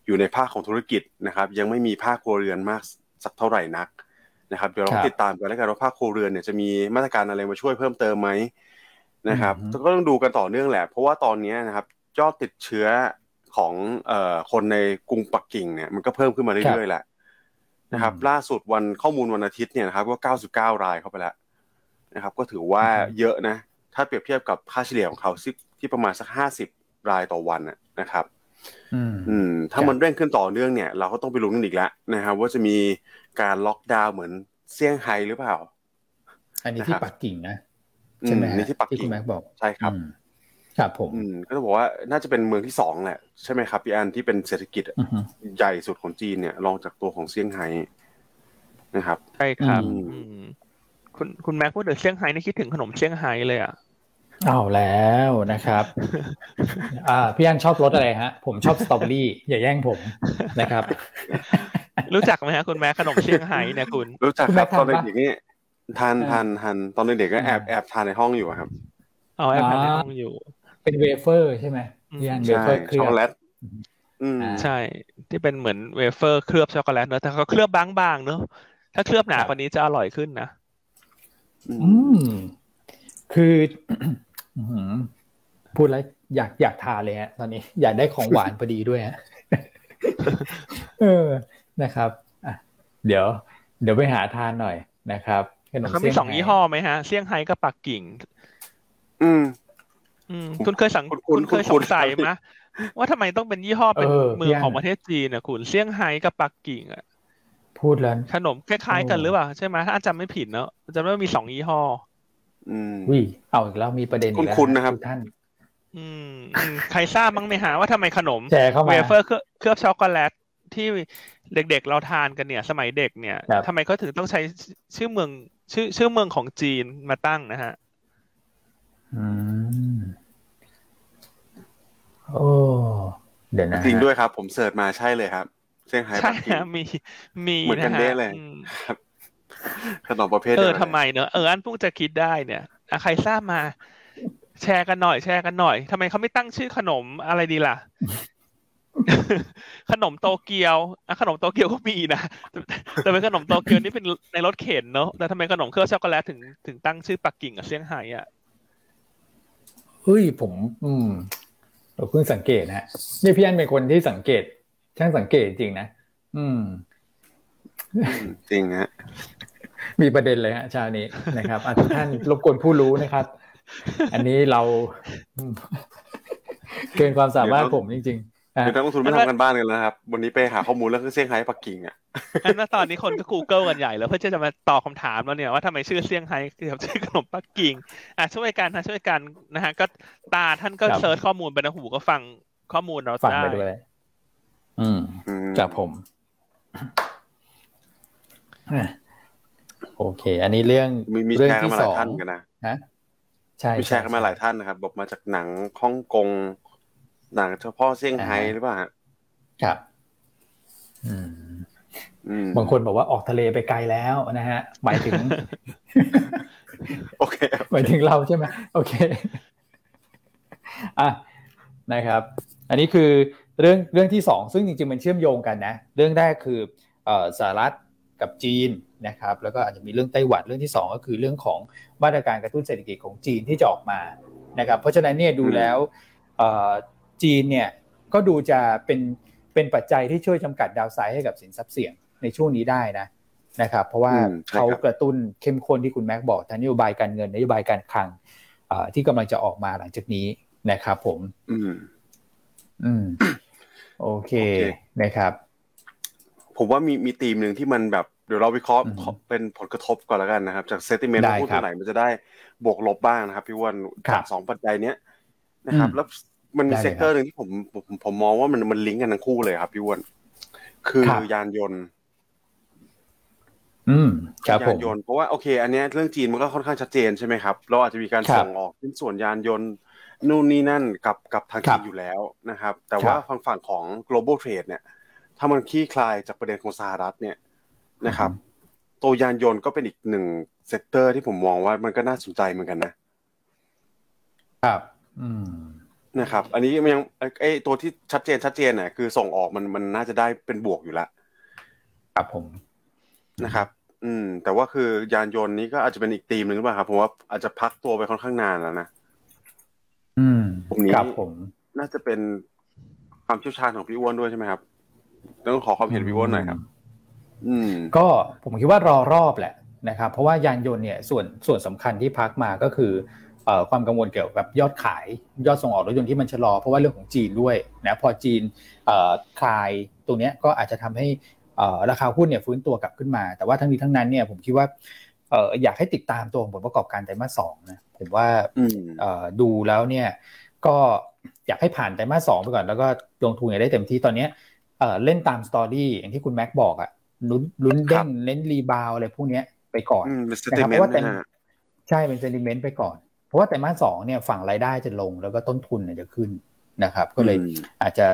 อยู่ในภาคของธุรกิจนะครับยังไม่มีภาคครัวเรือนมากสักเท่าไหร่นักนะครับเดี๋ยวเราติดตามกันแล้วกันว่าภาคครัวเรือนเนี่ยจะมีมาตรการอะไรมาช่วยเพิ่มเติมไหมนะครับก็ต้องดูกันต่อเนื่องแหละ เพราะว่าตอนนี้นะครับยอดติดเชื้อของเอ่อคนในกรุงปักกิ่งเนี่ยมันก็เพิ่มขึ้นมาเรื่อยๆแหละนะครับ ล่าสุดวันข้อมูลวันอาทิตย์เนี่ยนะครับก็99รายเข้าไปแล้วนะครับ ก็ถือว่าเยอะนะ ถ้าเปรียบเทียบกับค่าเฉลี่ยของเขาที่ประมาณสัก50รายต่อวันนะครับอืมถ้ามันเร่งขึ้นต่อเนื่องเนี่ย เราก็ต้องไปลุ้นกันอีกแล้วนะครับว่าจะมีการล็อกดาวน์เหมือนเซี่ยงไฮ้หรือเปล่า อันนี้ที่ปักกิ่งนะใช่ไหมนี่ที่ปักกิ่งที่คุณแม็กบอกใช่ครับครับผมก็ต้องบอกว่าน่าจะเป็นเมืองที่สองแหละใช่ไหมครับพี่อันที่เป็นเศรษฐกิจใหญ่สุดของจีนเนี่ยรองจากตัวของเซี่ยงไฮ้นะครับ ใช่ครับ คุณคุณแม็กซ์พูดถึงเซี่ยงไฮ้นี่คิดถึงขนมเซี่ยงไฮ้เลยอะ เอาแล้วนะครับ อ่าพี่อ้วนชอบรสอะไรฮะ ผมชอบสตรอเบอรี่อย่าแย่งผมนะครับ รู้จักไหมฮะคุณแม็กซ์ขนมเซี่ยงไฮ้เนี่ยคุณ รู้จักครับตอนเด็กๆนี่ทานทานทานตอนเด็กๆก็แอบแอบทานในห้องอยู่ครับอ๋อแอบทานในห้องอยู่ เป็นเวเฟอร์ใช่ไหมพี่อ้วนเวเฟอร์เคลือบช็อกโกแลตใช่ ที่เป็นเหมือนเวเฟอร์เคลือบช็อกโกแลตเนอะแต่เขาเคลือบบางๆเนอะถ้าเคลือบหนากว่านี้จะอร่อยขึ้นนะ อืมคือ พูดแล้วอยากอยากทานเลยฮะตอนนี้ อยากได้ของหวานพอดีด้วยฮะเออนะครับอะเดี๋ยว เดี๋ยวไปหาทานหน่อยนะครับเขามีสองยี่ห้อไหมฮะเซี่ยงไฮ้กับปักกิ่ง อืม อืม คุณเคยสังคุณเคยสงสัยไหมว่าทำไมต้องเป็นยี่ห้อเป็นเมืองของประเทศจีนนะคุณเซี่ยงไฮ้กับปักกิ่งอะพูดแล้วขนมคล้ายๆกันหรือเปล่าใช่ไหมถ้าจำไม่ผิดเนาะจำได้ว่ามีสองยี่ห้ออืม วิเอาอีกแล้วมีประเด็นอีกแล้วคุณนะครับท่าน อืมใครทราบมั้งไหมฮะว่าทำไมขนมเวเฟอร์เคลือบช็อกโกแลตที่เด็กๆเราทานกันเนี่ย สมัยเด็กเนี่ยทำไมเขาถึงต้องใช้ชื่อเมือง ชื่อชื่อเมืองของจีนมาตั้งนะฮะอืโอ้เดี๋ยวนะจริงด้วยครับ ผม search มาใช่เลยครับเซี่ยงไฮ้ใช่มีมีเหมือนกันเด๊ะเลยครับ ขนมประเภทเออทำไมเนอะเอออันพุ่งจะคิดได้เนี่ยใครทราบมา แชร์กันหน่อย แชร์กันหน่อยทำไมเขาไม่ตั้งชื่อขนมอะไรดีล่ะ ขนมโตเกียวขนมโตเกียวก็มีนะแต่เป็นขนมโตเกียวนี่เป็นในรถเข็นเนอะแต่ทำไมขนมเคลือบช็อกโกแลตถึงถึงตั้งชื่อปักกิ่งกับเซี่ยงไฮ้อะเฮ้ยผม อืมเราเพิ่งสังเกตนะนี่พี่อันเป็นคนที่สังเกต ช่างสังเกตจริงนะอืม จริงฮะ มีประเด็นเลยฮะชาวนี้นะครับทุกท่านรบกวนผู้รู้นะครับ อันนี้เราเกินความสามารถผมจริงๆคือนักลงทุนไม่ทำกันบ้านกันแล้วครับ วันนี้ไปหาข้อมูลเรื่องเซี่ยงไฮ้ปักกิ่งอะงั้นตอนนี้คนก็ Google กันใหญ่แล้วเพื่อจะมาตอบคาถามแล้วเนี่ยว่าทำไมชื่อเซี่ยงไฮ้กับชื่อขนมปักกิ่งอะช่วยกันนะช่วยกันนะฮะก็ตาท่านก็เซิร์ชข้อมูลไปนะหูก็ฟังข้อมูลเราได้ฟังไปด้วยอืมจากผม โอเค อันนี้เรื่องมีมีเรื่องที่สองท่านกันนะฮะใช่มีแชร์กันมาหลายท่านนะครับ บอกมาจากหนังฮ่องกงหนังเฉพาะเซี่ยงไฮ้หรือเปล่าครับอืมบางคนบอกว่าออกทะเลไปไกลแล้วนะฮะ หมายถึง โอเคหมายถึงเราใช่ไหมโอเคอะนะครับ อันนี้คือเรื่องเรื่องที่สองซึ่งจริงๆมันเชื่อมโยงกันนะ เรื่องแรกคือสหรัฐ กับจีนนะครับแล้วก็อาจจะมีเรื่องไต้หวันเรื่องที่ 2 ก็คือเรื่องของมาตรการกระตุ้นเศรษฐกิจของจีนที่จะออกมานะครับเพราะฉะนั้นเนี่ยดูแล้วจีนเนี่ยก็ดูจะเป็นเป็นปัจจัยที่ช่วยจำกัดดาวไซด์ให้กับสินทรัพย์เสี่ยงในช่วงนี้ได้นะนะครับเพราะว่าเขากระตุ้นเข้มข้นที่คุณแม็กบอกทั้งนโยบายการเงินนโยบายการคลังที่กำลังจะออกมาหลังจากนี้นะครับผม อืม อืม โอเคนะครับ ผมว่ามีมีธีมหนึ่งที่มันแบบเดี๋ยวเราวิเคราะห์เป็นผลกระทบก่อนแล้วกันนะครับ จากเซติเมนต์พูดตัวไหนมันจะได้บวกลบบ้างนะครับพี่อ้วนจากสองปัจจัยเนี้ยนะครับ แล้วมันมี sector หนึ่งที่ผมผมผมมองว่ามันมันลิงก์กันทั้งคู่เลยครับพี่อ้วนคือยานยนต์ อืมครับยานยนต์เพราะว่าโอเค อันนี้เรื่องจีนมันก็ค่อนข้างชัดเจนใช่ไหมครับเราอาจจะมีการส่งออกชิ้นส่วนยานยนต์นู่นนี่นั่นกับกับทางจีนอยู่แล้วนะครับ แต่ว่าฝั่งฝั่งของ global trade เนี่ย ถ้ามันคลี่คลายจากประเด็นของสหรัฐเนี่ยนะครับตัวยานยนต์ก็เป็นอีกหนึ่ง sector ที่ผมมองว่ามันก็น่าสนใจเหมือนกันนะ ครับ อืมนะครับ อันนี้มันยังไอ้ตัวที่ชัดเจนชัดเจนน่ะคือส่งออกมันมันน่าจะได้เป็นบวกอยู่แล้วครับผมนะครับ อืม แต่ว่าคือยานยนต์นี้ก็อาจจะเป็นอีกธีมหนึ่งหรือเปล่าครับผมว่าอาจจะพักตัวไปค่อนข้างนานแล้วนะอืมกลุ่มนี้ครับผม น่าจะเป็นความเชี่ยวชาญของพี่อ้วนด้วยใช่ไหมครับ ต้องขอความเห็นพี่อ้วนหน่อยครับ อืม ก็ผมคิดว่ารอรอบแหละนะครับ เพราะว่ายานยนต์เนี่ยส่วนส่วนสำคัญที่พักมาก็คือเอ่อความกังวลเกี่ยวกับยอดขายยอดส่งออกรถยนต์ที่มันชะลอเพราะว่าเรื่องของจีนด้วยนะพอจีนเอ่อคลายตรงเนี้ยก็อาจจะทำให้เอ่อราคาหุ้นเนี่ยฟื้นตัวกลับขึ้นมา แต่ว่าทั้งนี้ทั้งนั้นเนี่ยผมคิดว่าเอ่ออยากให้ติดตามตัวของผลประกอบการไตรมาสสองนะผมว่าอืมเอ่อดูแล้วเนี่ยก็อยากให้ผ่านไตรมาสสองไปก่อนแล้วก็ลงทุนอย่างได้เต็มที่ตอนเนี้ย เอ่อเล่นตาม story อย่างที่คุณแม็กบอกอะลุ้นลุ้นเด้งเล่น rebound อะไรพวกเนี้ยไปก่อนอืมเป็น statement นะครับ เพนราะว่าแต่นะฮะใช่เป็น sentiment ไปก่อน เพราะว่าไตรมาสสองเนี่ยฝั่งรายได้จะลงแล้วก็ต้นทุนเนี่ยจะขึ้นนะครับ ก็เลยอืมอาจจะ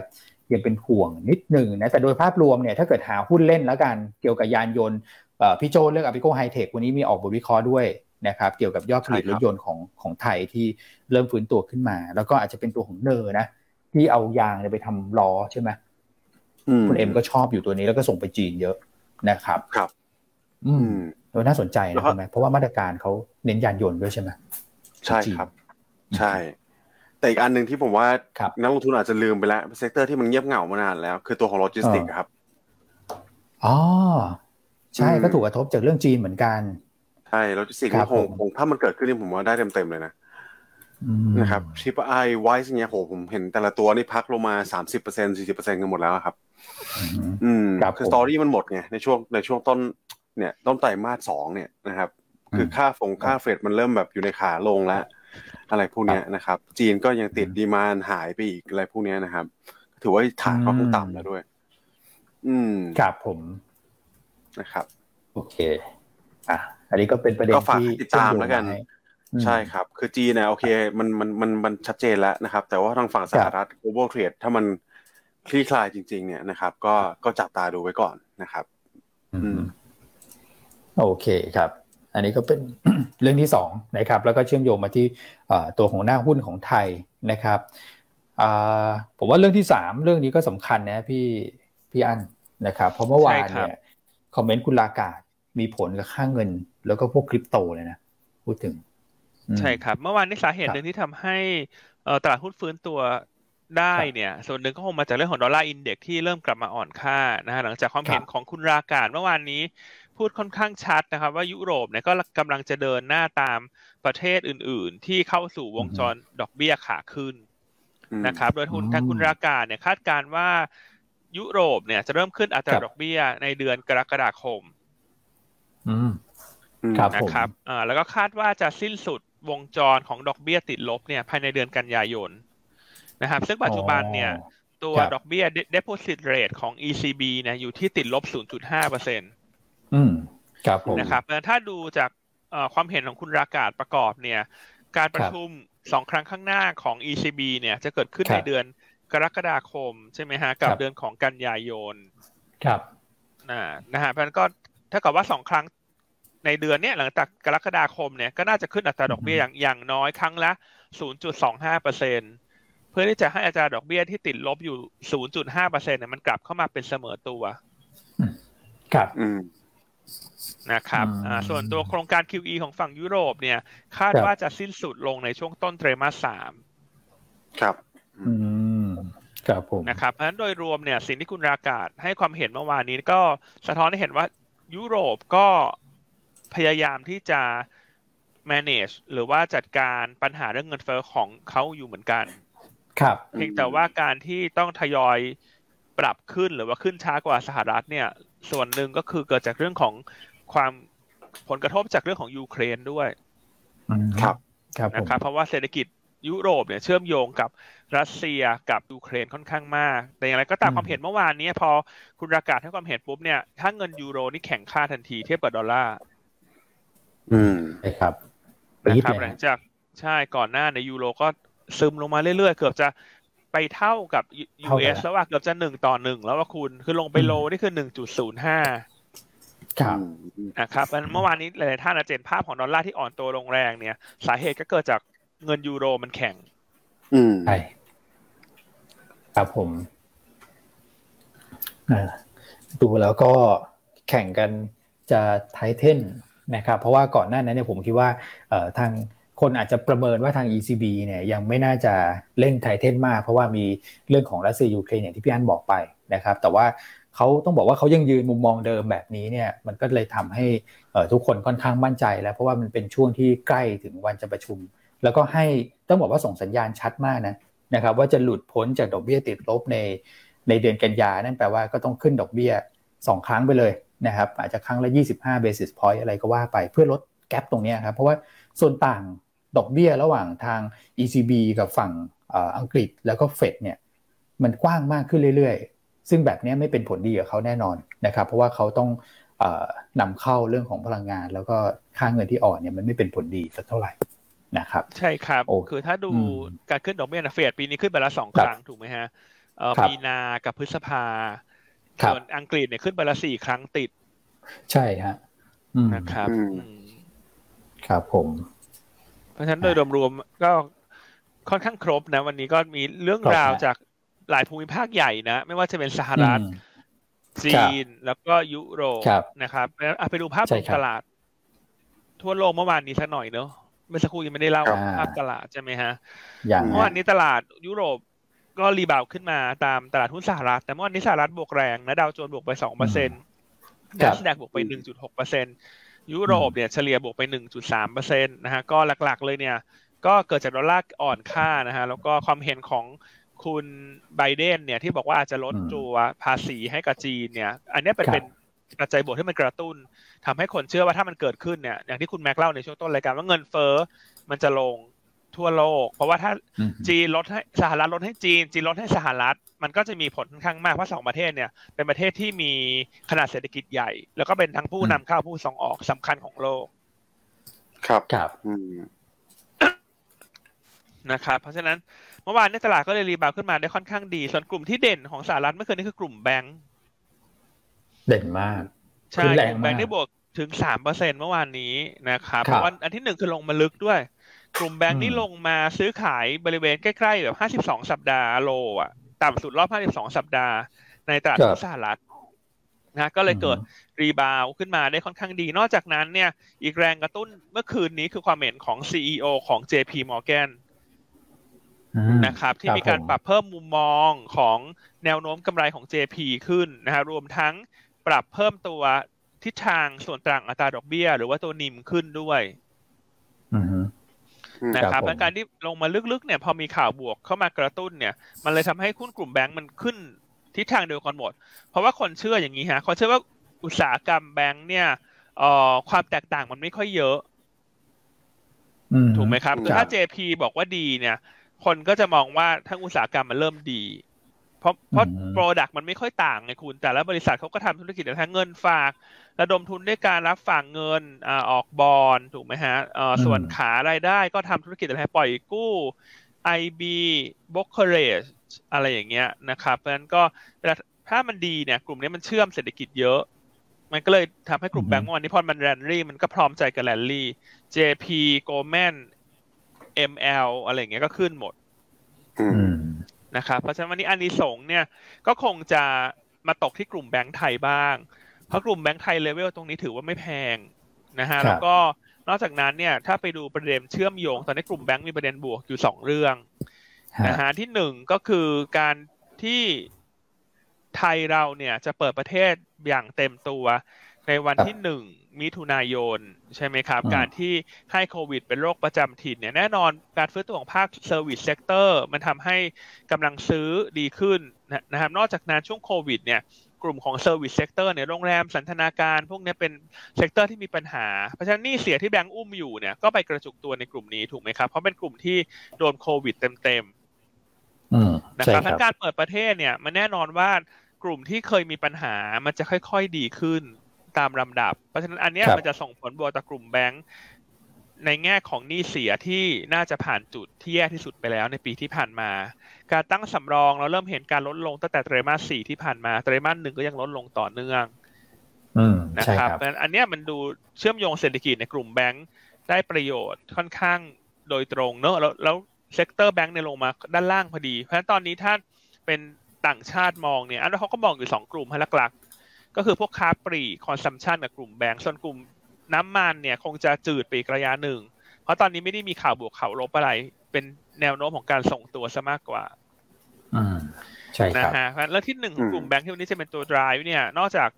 ยังเป็นห่วงนิดหนึ่งนะแต่โดยภาพรวมเนี่ยถ้าเกิดหาหุ้นเล่นแล้วกันเกี่ยวกับยานยนต์เอ่อพี่โจเลือกอ p ิโกไฮเทควันนี้มีออกบทวิเคราะห์ด้วยนะครับเกี่ยวกับยอดผลิตใช่ครับรัถยนต์ของของไทยที่เริ่มฟื้นตัวขึ้นมา แล้วก็อาจจะเป็นตัวของ NER นะที่เอายางเนี่ยไปทำล้อใช่ไหมอืม คุณเอ็มก็ชอบอยู่ตัวนี้แล้วก็ส่งไปจีนเยอะนะครับ ครับ อือืมมโดยน่าสนใจแล้นะวก็ใช่ไหมเพราะว่ามาตรการเขาเน้นยานยนต์ด้วยใช่ไหมใช่ครับ ใช่ แต่อีกอันหนึ่งที่ผมว่าครับนักลงทุนอาจจะลืมไปแล้ว sector ที่มันเงียบเหงามานานแล้ว คือตัวของโลจิสติกส์ครับอ๋อใช่อืมก็ถูกกระทบจากเรื่องจีนเหมือนกัน ใช่โลจิสติกส์ครับคงผมคงถ้ามันเกิดขึ้นนี่ผมว่าได้เต็มๆเลยนะอืมนะครับ Triple I WICE เงี้ยโหผมเห็นแต่ละตัวนี่พักลงมาสามสิบเปอร์เซ็นสี่สิบเปอร์เซ็นกันหมดแล้วอะครับ อืมอืมครับคือผม story มันหมดไงในช่วงในช่วงต้นเนี่ยต้นไตรมาสสองเนี่ยนะครับ คือค่าฟงค่า freight มันเริ่มแบบอยู่ในขาลงแล้วอะไรพวกเนี้ยนะครับ จีนก็ยังติด demand หายไปอีกอะไรพวกเนี้ยนะครับ ถือว่าฐานค่อนข้างต่ำแล้วด้วย อืมครับผมนะครับ โอเค อะอันนี้ก็เป็นประเด็นก็ฝากที่ให้ติดตามแล้วกันเชื่อมโยงมาให้ใช่ครับ คือจีนเนี่ยโอเค มันมันมันมันชัดเจนแล้วนะครับ แต่ว่าทางฝั่งสหรัฐ global trade ถ้ามัน คลี่คลายจริง ๆ เนี่ยนะครับ ก็ก็จับตาดูไว้ก่อนนะครับอืมอืมโอเคครับ อันนี้ก็เป็นเรื่องที่สองนะครับ แล้วก็เชื่อมโยงมาที่เอ่อตัวของหน้าหุ้นของไทยนะครับอ่าผมว่าเรื่องที่สามเรื่องนี้ก็สำคัญนะพี่พี่อันนะครับ เพราะเมื่อวานใช่ครับเนี่ยคอมเมนต์คุณลากาศมีผลกับค่าเงิน แล้วก็พวกคริปโตเลยนะ พูดถึงอืมใช่ครับ เมื่อวานนี้สาเหตุครับหนึ่งที่ทำให้เอ่อตลาดหุ้นฟื้นตัว ได้ครับเนี่ยส่วนหนึ่งก็คงมาจากเรื่องของดอลลาร์อินเด็กที่เริ่มกลับมาอ่อนค่านะฮะหลังจากความเห็นครับของคุณราการเมื่อวานนี้พูดค่อนข้างชัดนะครับ ว่ายุโรปเนี่ยก็กำลังจะเดินหน้าตามประเทศอื่น ๆ ที่เข้าสู่วงจรดอกเบี้ยขาขึ้นอืมนะครับโดยทุนอืมทางคุณราการเนี่ยคาดการณ์ว่ายุโรปเนี่ยจะเริ่มขึ้นอัตราครับดอกเบี้ยในเดือนกรกฎาคมอืมอืมครับนะครับอ่าแล้วก็คาดว่าจะสิ้นสุดวงจรของดอกเบี้ยติดลบเนี่ยภายในเดือนกันยายน นะครับ ซึ่งปัจจุบันเนี่ย ตัวครับดอกเบี้ย deposit rate ของ ECB เนี่ยอยู่ที่ติดลบ 0.5เปอร์เซ็นตอืมครับผมนะครับแล้วถ้าดูจากเอ่อความเห็นของคุณรากาศประกอบเนี่ย การประชุมสองครั้งข้างหน้าของ ECB เนี่ยจะเกิดขึ้นครับในเดือนกรกฎาคม ใช่ไหมฮะ กับครับเดือนของกันยายน ครับอ่านะฮะเพราะฉะนั้นก็ถ้ากับว่าสองครั้งในเดือนเนี้ยหลังจากกรกฎาคมเนี่ยก็น่าจะขึ้นอัตราดอกเบี้ยอย่างอย่างน้อยครั้งละ 0.25เปอร์เซ็น เพื่อที่จะให้อัตราดอกเบี้ยที่ติดลบอยู่ 0.5เปอร์เซ็นเนี่ยมันกลับเข้ามาเป็นเสมอตัว ครับอืมนะครับอืมอ่าส่วนตัวโครงการ QE ของฝั่งยุโรปเนี่ย คาดครับว่าจะสิ้นสุดลงในช่วงต้นไตรมาสสามครับ อืมครับผมนะครับเพราะฉะนั้นโดยรวมเนี่ยสิ่งที่คุณรากาศให้ความเห็นเมื่อวานนี้ก็สะท้อนให้เห็นว่ายุโรปก็พยายามที่จะ manage หรือว่าจัดการปัญหาเรื่องเงินเฟ้อของเขาอยู่เหมือนกัน ครับเพียงแต่ว่าการที่ต้องทยอยปรับขึ้นหรือว่าขึ้นช้ากว่าสหรัฐเนี่ย ส่วนหนึ่งก็คือเกิดจากเรื่องของความผลกระทบจากเรื่องของยูเครนด้วยอืมครับ ครับผมนะครับ เพราะว่าเศรษฐกิจยุโรปเนี่ยเชื่อมโยงกับรัสเซียกับยูเครนค่อนข้างมาก แต่อย่างไรก็ตามความเห็นเมื่อวานนี้พอคุณรากาศให้ความเห็นปุ๊บเนี่ย ถ้าเงินยูโรนี่แข็งค่าทันทีเทียบกับดอลลาร์ อืมใช่ครับปี๊นะดครับเลยหลังนะจากใช่ก่อนหน้าในยูโรก็ ซึมลงมาเรื่อยๆ เกือบจะไปเท่ากับ US แล้วว่าเกือบจะหนึ่งต่อหนึ่งแล้วว่าคุณคือลงไปโลนี่คือหนึ่งจุดศูนย์ห้าครับอืมนะครับเพราะฉะนั้นเมื่อวานนี้หลายๆท่านอาจจะเห็นภาพของดอลลาร์ที่อ่อนตัวลงแรงเนี่ย สาเหตุก็เกิดจากเงินยูโรมันแข็ง อืมใช่ครับผมอ่าดูแล้วก็แข่งกันจะไทเทนนะครับ เพราะว่าก่อนหน้านั้นเนี่ยผมคิดว่าเอ่อทาง คนอาจจะประเมินว่าทาง ECB เนี่ยยังไม่น่าจะเร่งไทเทนมาก เพราะว่ามีเรื่องของรัสเซียยูเครนอย่างที่พี่อันบอกไปนะครับ แต่ว่าเขาต้องบอกว่าเขายังยืนมุมมองเดิมแบบนี้เนี่ยมันก็เลยทำให้ทุกคนค่อนข้างมั่นใจ แล้วเพราะว่ามันเป็นช่วงที่ใกล้ถึงวันจะประชุม แล้วก็ให้ต้องบอกว่าส่งสัญญาณชัดมากนะนะครับว่าจะหลุดพ้นจากดอกเบี้ยติดลบในในเดือนกันยานั่นแปลว่าก็ต้องขึ้นดอกเบี้ย 2 ครั้งไปเลยนะครับอาจจะครั้งละ 25 basis point อะไรก็ว่าไปเพื่อลดแกลบตรงนี้ครับเพราะว่าส่วนต่าง ดอกเบี้ยระหว่างทาง ECB กับฝั่งเอ่ออังกฤษแล้วก็เฟดเนี่ยมันกว้างมากขึ้นเรื่อยๆ ซึ่งแบบเนี้ยไม่เป็นผลดีกับเขาแน่นอนนะครับ เพราะว่าเขาต้องเอ่อนำเข้าเรื่องของพลังงาน แล้วก็ค่าเงินที่อ่อนเนี่ยมันไม่เป็นผลดีสักเท่าไหร่นะครับ ใช่ครับโอ้คือถ้าดูอืมการขึ้นดอกเบี้ยนะเฟดปีนี้ขึ้นไปละสองครัคบรั้งถูกไหมฮะเอ่อครับมีนากับพฤษภาครับส่วนอังกฤษเนี่ยขึ้นไปละสี่ครั้งติด ใช่ฮะอืมนะครับอืมอืมครับผมเพ ราะฉะนั้นโดยรวมๆก็ค่อนข้างครบนะ วันนี้ก็มีเรื่องครบราวนะจากหลายภูมิภาคใหญ่นะ ไม่ว่าจะเป็นสหรัฐอืมจีนแล้วก็ยุโรปครับนะครับแล้วอะไปดูภาพใช่รวมครับตลาด ทั่วโลกเมื่อวานนี้สักหน่อยเนอะเมื่อสักครู่ยังไม่ได้เล่าครับภาพตลาดใช่ไหมฮะอย่างเมื่อวานนี้ตลาดยุโรปก็ rebound ขึ้นมาตามตลาดหุ้นสหรัฐ แต่เมื่อวานนี้สหรัฐบวกแรงนะดาวโจนส์บวกไปสองเปอร์เซ็นต์ครับ Nasdaq บวกไปหนึ่งจุดหกเปอร์เซ็นต์ ยุโรปเนี่ยเฉลี่ยบวกไปหนึ่งจุดสามเปอร์เซ็นต์นะฮะก็หลักๆเลยเนี่ยก็เกิดจากดอลลาร์อ่อนค่านะฮะแล้วก็ความเห็นของคุณไบเดนเนี่ยที่บอกว่าอาจจะลดอืมตัวภาษีให้กับจีนเนี่ย อันเนี้ยเป็นครับเป็นปัจจัยบวกที่มันกระตุ้นทำให้คนเชื่อว่าถ้ามันเกิดขึ้นเนี่ยอย่างที่คุณแม็กเล่าในช่วงต้นรายการว่าเงินเฟ้อมันจะลง ทั่วโลก เพราะว่าถ้าอืมจีนลดให้สหรัฐลดให้จีน จีนลดให้สหรัฐ มันก็จะมีผลค่อนข้างมากเพราะสองประเทศเนี่ยเป็นประเทศที่มีขนาดเศรษฐกิจใหญ่ แล้วก็เป็นทั้งผู้อืมนำเข้าผู้ส่งออกสำคัญของโลก ครับครับอืมนะครับเพราะฉะนั้นเมื่อวานเนี่ยตลาดก็เลย rebound ขึ้นมาได้ค่อนข้างดี ส่วนกลุ่มที่เด่นของสหรัฐเมื่อคืนนี้คือกลุ่มแบงก์เด่นมากใช่ขึ้นแรกงลุ่มแบงมากก์ที่บวกถึงสามเปอร์เซ็นเมื่อวานนี้นะครับครับเพราะว่าอันที่หนึ่งคือลงมาลึกด้วย กลุ่มแบงก์นี่อืมลงมาซื้อขายบริเวณใกล้ๆแบบห้าสิบสองสัปดาห์โลอะ ต่ำสุดรอบห้าสิบสองสัปดาห์ในตลาดหุ้นสหรัฐนะก็เลยเกิดรีบาวขึ้นมาได้ค่อนข้างดี นอกจากนั้นเนี่ย อีกแรงกระตุ้นเมื่อคืนนี้คือความเห็นของ CEO ของ JP Morgan อืมนะครับ ที่มีการผมปรับเพิ่มมุมมองของแนวโน้มกำไรของ JP ขึ้นนะฮะรวมทั้งปรับเพิ่มตัวทิศทางส่วนต่างอัตราดอกเบี้ย หรือว่าตัวนิมขึ้นด้วยอืมฮึ นะคครัรับบผมและการที่ลงมาลึกๆเนี่ยพอมีข่าวบวกเข้ามากระตุ้นเนี่ย มันเลยทำให้หุ้นกลุ่มแบงก์มันขึ้นทิศทางเดียวกันหมด เพราะว่าคนเชื่ออย่างนี้ฮะคนเชื่อว่าอุตสาหกรรมแบงก์เนี่ยเอ่อความแตกต่างมันไม่ค่อยเยอะอืถูกไหมครับอืมคือถ้า JP บอกว่าดีเนี่ย คนก็จะมองว่าทั้งอุตสาหกรรมมันเริ่มดี เพราะเพราะอืมโปรดักต์มันไม่ค่อยต่างไงคุณ แต่ละบริษัทเขาก็ทำธุรกิจทั้งเงินฝาก ระดมทุนด้วยการรับฝากเงินอ่าออกบอลถูกไหมฮะเอ่อส่วนขารายได้ก็ทำธุรกิจอะไรปล่อยกู้ IB brokerage อะไรอย่างเงี้ยนะครับ เพราะฉะนั้นก็เวลาถ้ามันดีเนี่ย กลุ่มนี้มันเชื่อมเศรษฐกิจเยอะ มันก็เลยทำให้กลุ่มอือฮึแบงก์เมื่อวานนี้พอมันแรนลี่มันก็พร้อมใจกันแรนลี่ JP Goldman ML อะไรอย่างเงี้ยก็ขึ้นหมด อืมอืม นะครับเพราะฉะนั้นวันนี้อานิสงส์เนี่ยก็คงจะมาตกที่กลุ่มแบงก์ไทยบ้าง เพราะกลุ่มแบงก์ไทยเลเวลตรงนี้ถือว่าไม่แพงนะฮะครับแล้วก็นอกจากนั้นเนี่ยถ้าไปดูประเด็นเชื่อมโยง ตอนนี้กลุ่มแบงก์มีประเด็นบวกอยู่สองเรื่องฮะนะฮะที่หนึ่งก็คือการที่ไทยเราเนี่ยจะเปิดประเทศอย่างเต็มตัวในวันที่หนึ่ง มิถุนายนใช่ไหมครับอืมการที่ให้โควิดเป็นโรคประจำถิ่นเนี่ยแน่นอนการฟื้นตัวของภาค service sector มันทำให้กำลังซื้อดีขึ้นนะนะครับ นอกจากนั้นช่วงโควิดเนี่ยกลุ่มของ service sector เนี่ยโรงแรมสันทนาการ พวกเนี้ยเป็น sector ที่มีปัญหา เพราะฉะนั้นหนี้เสียที่แบงก์อุ้มอยู่เนี่ยก็ไปกระจุกตัวในกลุ่มนี้ถูกไหมครับ เพราะเป็นกลุ่มที่โดนโควิดเต็มๆอืมนะใช่ครับคทั้รับงการเปิดประเทศเนี่ยมันแน่นอนว่ากลุ่มที่เคยมีปัญหามันจะค่อย ๆดีขึ้น ตามลำดับ เพราะฉะนั้นอันเนี้ยครับมันจะส่งผลบวกต่อกลุ่มแบงก์ในแง่ของหนี้เสียที่น่าจะผ่านจุดที่แย่ที่สุดไปแล้วในปีที่ผ่านมา การตั้งสำรองเราเริ่มเห็นการลดลงตั้งแต่ไตรมาสสี่ที่ผ่านมาไตรมาสหนึ่งก็ยังลดลงต่อเนื่องนะครับอันนี้มันดูเชื่อมโยงเศรษฐกิจในกลุ่มแบงค์ได้ประโยชน์ค่อนข้างโดยตรงเนอะแล้วแล้ว sector แบงค์เนี่ยลงมาด้านล่างพอดี เพราะฉะนั้นตอนนี้ถ้าเป็นต่างชาติมองเนี่ยอันนั้นเขาก็มองอยู่สองกลุ่มหลักๆ ก็คือพวกค้าปลีก consumption กับกลุ่มแบงค์ส่วนกลุ่มน้ำมันเนี่ยคงจะจืดไปอีกระยะหนึ่ง เพราะตอนนี้ไม่ได้มีข่าวบวกข่าวลบอะไร เป็นแนวโน้มของการทรงตัวซะมากกว่าอืมใช่ครับนะฮะแล้วที่หนึ่งกลุ่มแบงค์ที่วันนี้จะเป็นตัว drive เนี่ย นอกจาก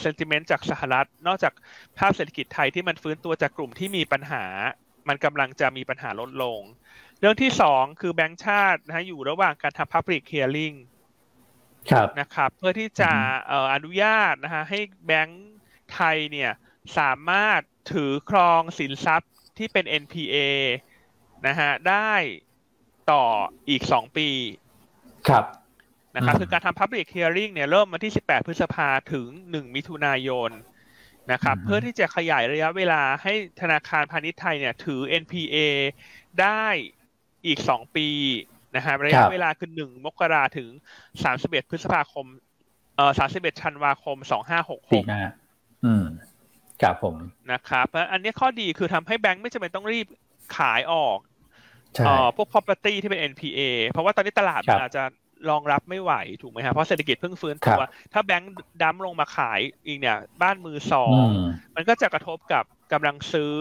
sentiment จากสหรัฐ นอกจากภาพเศรษฐกิจไทยที่มันฟื้นตัวจากกลุ่มที่มีปัญหา มันกำลังจะมีปัญหาลดลง เรื่องที่สองคือแบงก์ชาตินะฮะอยู่ระหว่างการทำ public clearing นะครับเพื่อที่จะอนุญาตนะฮะให้แบงก์ไทยเนี่ยสามารถถือครองสินทรัพย์ที่เป็น NPA นะฮะได้ต่ออีกสองปี ครับนะครับคือการทำ Public Hearing เนี่ยเริ่มมาที่ 18 พฤษภาถึง 1 มิถุนายนนะครับเพื่อที่จะขยายระยะเวลาให้ธนาคารพาณิชย์ไทยเนี่ยถือ NPA ได้อีก 2 ปี นะฮะระยะเวลาคือ1มกราถึง31พฤษภาคม เอ่อ31ธันวาคม2566ปีหน้าอืมครับผมนะครับเพราะอันนี้ข้อดีคือทำให้แบงค์ไม่จำเป็นต้องรีบขายออกเอ่อพวก property ที่เป็น NPA เพราะว่าตอนนี้ตลาดอาจจะรองรับไม่ไหวถูกไหมฮะเพราะเศรษฐกิจเพิ่งฟื้นตัว ถ้าแบงค์ดั้มลงมาขายอีกเนี่ย บ้านมือสอง มันก็จะกระทบกับกำลังซื้อ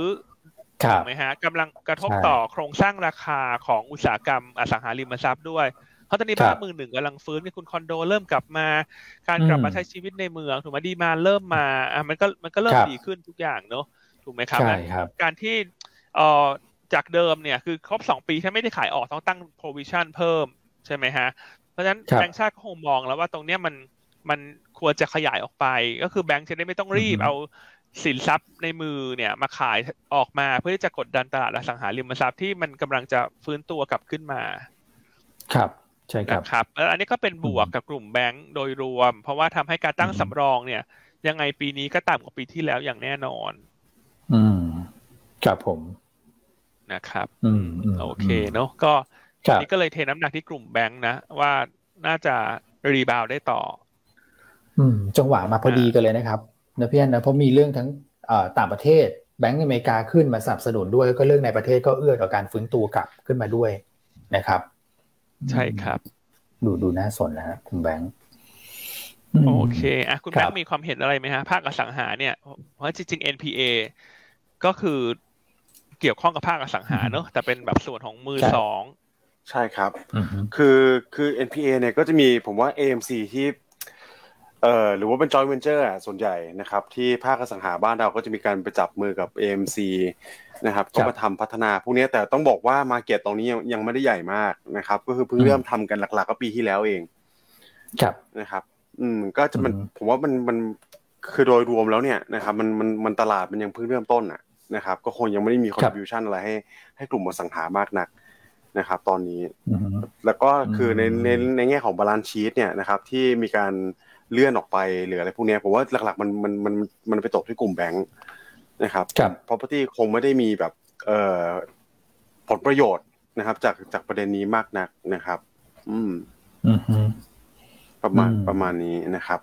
ถูกไหมฮะกำลังกระทบต่อโครงสร้างราคาของอุตสาหกรรมอสังหาริมทรัพย์ด้วย เพราะตอนนี้บ้านมือหนึ่งกำลังฟื้นมีคุณคอนโดเริ่มกลับมา การกลับมาใช้ชีวิตในเมืองถูกไหมดีมาเริ่มมาอะมันก็มันก็เริ่มดีขึ้นทุกอย่างเนอะถูกไหมครับใช่ครับ การที่เอ่อจากเดิมเนี่ยคือครบสองปีถ้าไม่ได้ขายออกต้องตั้ง provision เพิ่มใช่ไหมฮะ เพราะฉะนั้นแบงก์ชาติก็คงมองแล้วว่าตรงเนี้ยมันมันควรจะขยายออกไป ก็คือแบงก์จะได้ไม่ต้องรีบเอา สินทรัพย์ในมือเนี่ยมาขายออกมาเพื่อที่จะกดดันตลาดอสังหาริมทรัพย์ที่มันกำลังจะฟื้นตัวกลับขึ้นมา ครับใช่ครับครับแล้วอันนี้ก็เป็นบวกกับกลุ่มแบงก์โดยรวม เพราะว่าทำให้การตั้งสำรองเนี่ย ยังไงปีนี้ก็ต่ำกว่าปีที่แล้วอย่างแน่นอน อืมครับผมนะครับ อืมโอเคเนาะก็นี่ก็เลยเทน้ำหนักที่กลุ่มแบงค์นะ ว่าน่าจะรีบาวได้ต่อ อืม จังหวะมาพอดีกันเลยนะครับ นะพี่อนนะเพราะมีเรื่องทั้งต่างประเทศแบงก์อเมริกาขึ้นมาสนับสนุนด้วยก็เรื่องในประเทศก็เอื้อต่อการฟื้นตัวกลับขึ้นมาด้วยนะครับ ใช่ครับ ดูดูน่าสนนะคุณแบงค์โอเคอะคุณแบงค์มีความเห็นอะไรไหมฮะภาคอสังหาเนี่ยเพราะจริงๆ NPA ก็คือเกี่ยวข้องกับภาคอสังหาเนอะแต่เป็นแบบส่วนของมือสองใช่ครับ คือคือ NPA เนี่ยก็จะมีผมว่า AMC ที่ เอ่อหรือว่าเป็น joint venture อะส่วนใหญ่นะครับที่ภาคอสังหาบ้านเราก็จะมีการไปจับมือกับ AMC นะครับก็มาทำพัฒนาพวกนี้แต่ต้องบอกว่ามาเก็ตตรงนี้ยังยังไม่ได้ใหญ่มากนะครับ ก็คือเพิ่งเริ่มทำกันหลักๆ ก็ปีที่แล้วเองครับนะครับ อืมก็จะมันผมว่ามันมันคือโดยรวมแล้วเนี่ยนะครับมันมันมันตลาดมันยังเพิ่งเริ่มต้นอะนะครับ ก็คงยังไม่ได้มี contribution อะไรให้ให้กลุ่มอสังหามากนักนะครับ ตอนนี้ แล้วก็คือในในในแง่ของ balance sheet เนี่ยนะครับ ที่มีการ เลื่อนออกไปหรืออะไรพวกนี้ผมว่าหลักๆมันมันมันมันไปตกที่กลุ่มแบงค์นะครับ property คงไม่ได้มีแบบเอ่อผลประโยชน์นะครับ จากจากประเด็นนี้มากนักนะครับอืมประมาณประมาณนี้นะครับ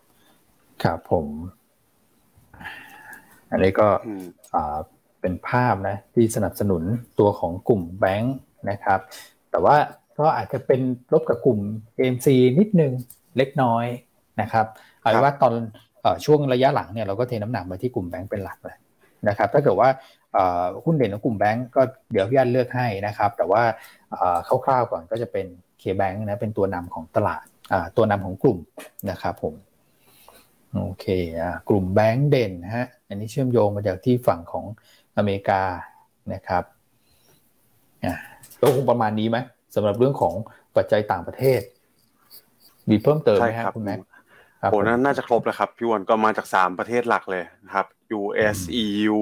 ครับผม อันนี้ก็อ่าเป็นภาพนะ ที่สนับสนุนตัวของกลุ่มแบงค์นะครับ แต่ว่าก็อาจจะเป็นลบกับกลุ่ม AMC นิดนึงเล็กน้อย นะครับเอาว่าตอนช่วงระยะหลังเนี่ยเราก็เทน้ำหนักมาที่กลุ่มแบงก์เป็นหลักเลยนะครับถ้าเกิดว่าหุ้นเด่นของกลุ่มแบงก์ก็เดี๋ยวพี่อันเลือกให้นะครับ แต่ว่าคร่าวๆก่อนก็จะเป็นเคแบงก์นะเป็นตัวนำของตลาดตัวนำของกลุ่มนะครับผมโอเคกลุ่มแบงก์เด่นฮะอันนี้เชื่อมโยงมาจากที่ฝั่งของอเมริกานะครับก็คงประมาณนี้ไหมสำหรับเรื่องของปัจจัยต่างประเทศมีเพิ่มเติมไหมครับคุณแม็ก โอ้นั้นน่าจะครบแล้วครับ พี่อั้นก็มาจากสามประเทศหลักเลยนะครับ US EU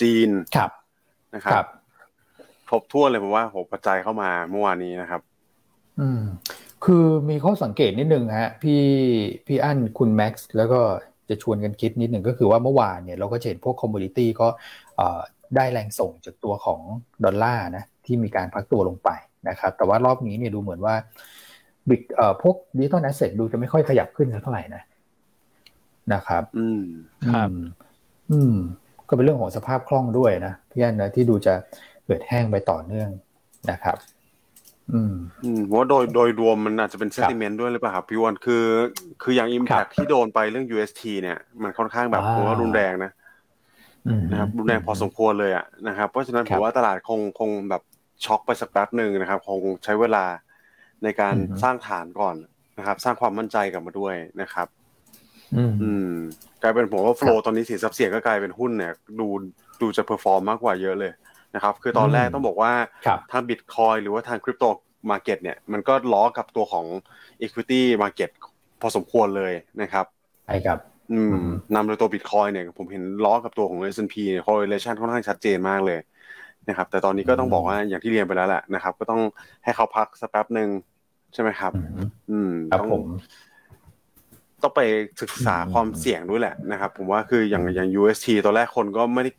จีนครับนะครับครบทั่วเลยผมว่าหกปัจจัยเข้ามาเมื่อวานนี้นะครับ อืม คือมีข้อสังเกตนิดนึงฮะ พี่พี่อั้นคุณแม็กซ์แล้วก็จะชวนกันคิดนิดหนึ่งก็คือว่าเมื่อวานเนี่ยเราก็เห็นพวก commodity ก็ได้แรงส่งจากตัวของดอลลาร์นะที่มีการพักตัวลงไปนะครับ แต่ว่ารอบนี้เนี่ยดูเหมือนว่า บิตเอ่อพวก digital asset ดูจะไม่ค่อยขยับขึ้นเท่าไหร่นะนะครับ อืมครับอืมอืม ก็เป็นเรื่องของสภาพคล่องด้วยนะพี่อั้นนะที่ดูจะเกิดแห้งไปต่อเนื่องนะครับ อืมอืมว่าโดยโดยรวมมันอาจจะเป็นเซ n ติเมนต์ด้วยหรือเปล่าครับพี่อั้นคือ คืออย่าง Impact ที่โดนไปเรื่อง UST เนี่ยมันค่อนข้างแบบอ่าผมว่ารุนแรงนะอืมนะครับรุนแรงพอสมควรเลยอะนะครับเพราะฉะนั้นครับมว่าตลาดคงคงแบบช็อกไปสักแป๊บหนึ่งนะครับ คงใช้เวลา ในการอือฮึสร้างฐานก่อนนะครับ สร้างความมั่นใจกลับมาด้วยนะครับ อืมอืมกลายเป็นผมว่า flow ตอนนี้สินทรัพย์เสี่ยงก็กลายเป็นหุ้นเนี่ย ดูดูจะ perform มากกว่าเยอะเลยนะครับ คือตอนแรกอืมต้องบอกว่าครับทางบิตคอยน์หรือว่าทาง crypto market เนี่ย มันก็ล้อกับตัวของ Equity Market พอสมควรเลยนะครับใช่ครับอืมอืมนำโดยตัวบิตคอยน์เนี่ย ผมเห็นล้อกับตัวของ S&P เนี่ย correlation ค่อนข้างชัดเจนมากเลย นะครับแต่ตอนนี้ก็ต้องบอกว่าอย่างที่เรียนไปแล้วแหละนะครับ ก็ต้องให้เขาพักสักแป๊บหนึ่งใช่ไหมครับ อืมอืมครับต้องผมต้องไปศึกษาอืมความเสี่ยงด้วยแหละนะครับ ผมว่าคืออย่างอย่าง UST ตอนแรกคนก็ไม่ได้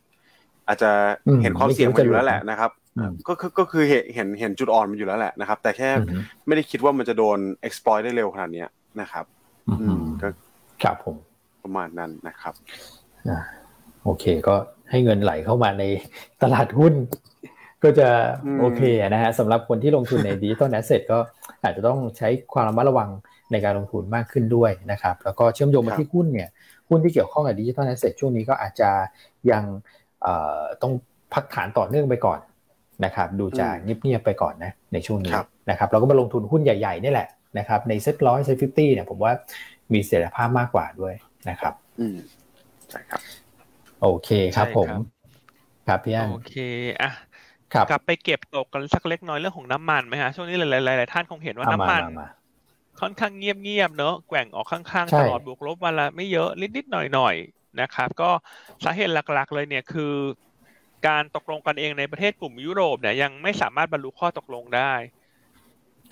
อาจจะอืมเห็นความเสี่ยงมันอยู่แล้วแหละไม่คิดว่าจะนะครับอืมก็คือก็คือเห็นเห็นเห็นจุดอ่อนมันอยู่แล้วแหละนะครับ แต่แค่อืมไม่ได้คิดว่ามันจะโดน exploit ได้เร็วขนาดเนี้ยนะครับ อือืมมก็ครับผมประมาณนั้นนะครับอ่า โอเค ก็ให้เงินไหลเข้ามาในตลาดหุ้น ก็จะอืมโอเคนะฮะสำหรับคนที่ลงทุนใน digital asset ก็อาจจะต้องใช้ความระมัดระวังในการลงทุนมากขึ้นด้วยนะครับ แล้วก็เชื่อมโยงมาที่หุ้นเนี่ยหุ้นที่เกี่ยวข้องกับ digital asset ช่วงนี้ก็อาจจะยังเอ่อต้องพักฐานต่อเนื่องไปก่อนนะครับดูจะเงียบๆไปก่อนนะในช่วงนี้ครับนะครับเราก็มาลงทุนหุ้นใหญ่ๆนี่แหละนะครับในเซ็ตร้อย SET fifty เนี่ยผมว่ามีเสถียรภาพมากกว่าด้วยนะครับอืมใช่ครับ โอเคครับใช่ผมครับครับพี่อันโอเคอะครับกลับไปเก็บตกกันสักเล็กน้อยเรื่องของน้ำมันไหมฮะช่วงนี้หลายๆหลายๆท่านคงเห็นว่าเอาน้ำมามันมามาค่อนข้างเงียบๆเนอะแกว่งออกข้างใช่ๆตลอดบวกลบวันละไม่เยอะนิดๆหน่อยๆนะครับ ก็สาเหตุหลักๆเลยเนี่ยคือ การตกลงกันเองในประเทศกลุ่มยุโรปเนี่ยยังไม่สามารถบรรลุข้อตกลงได้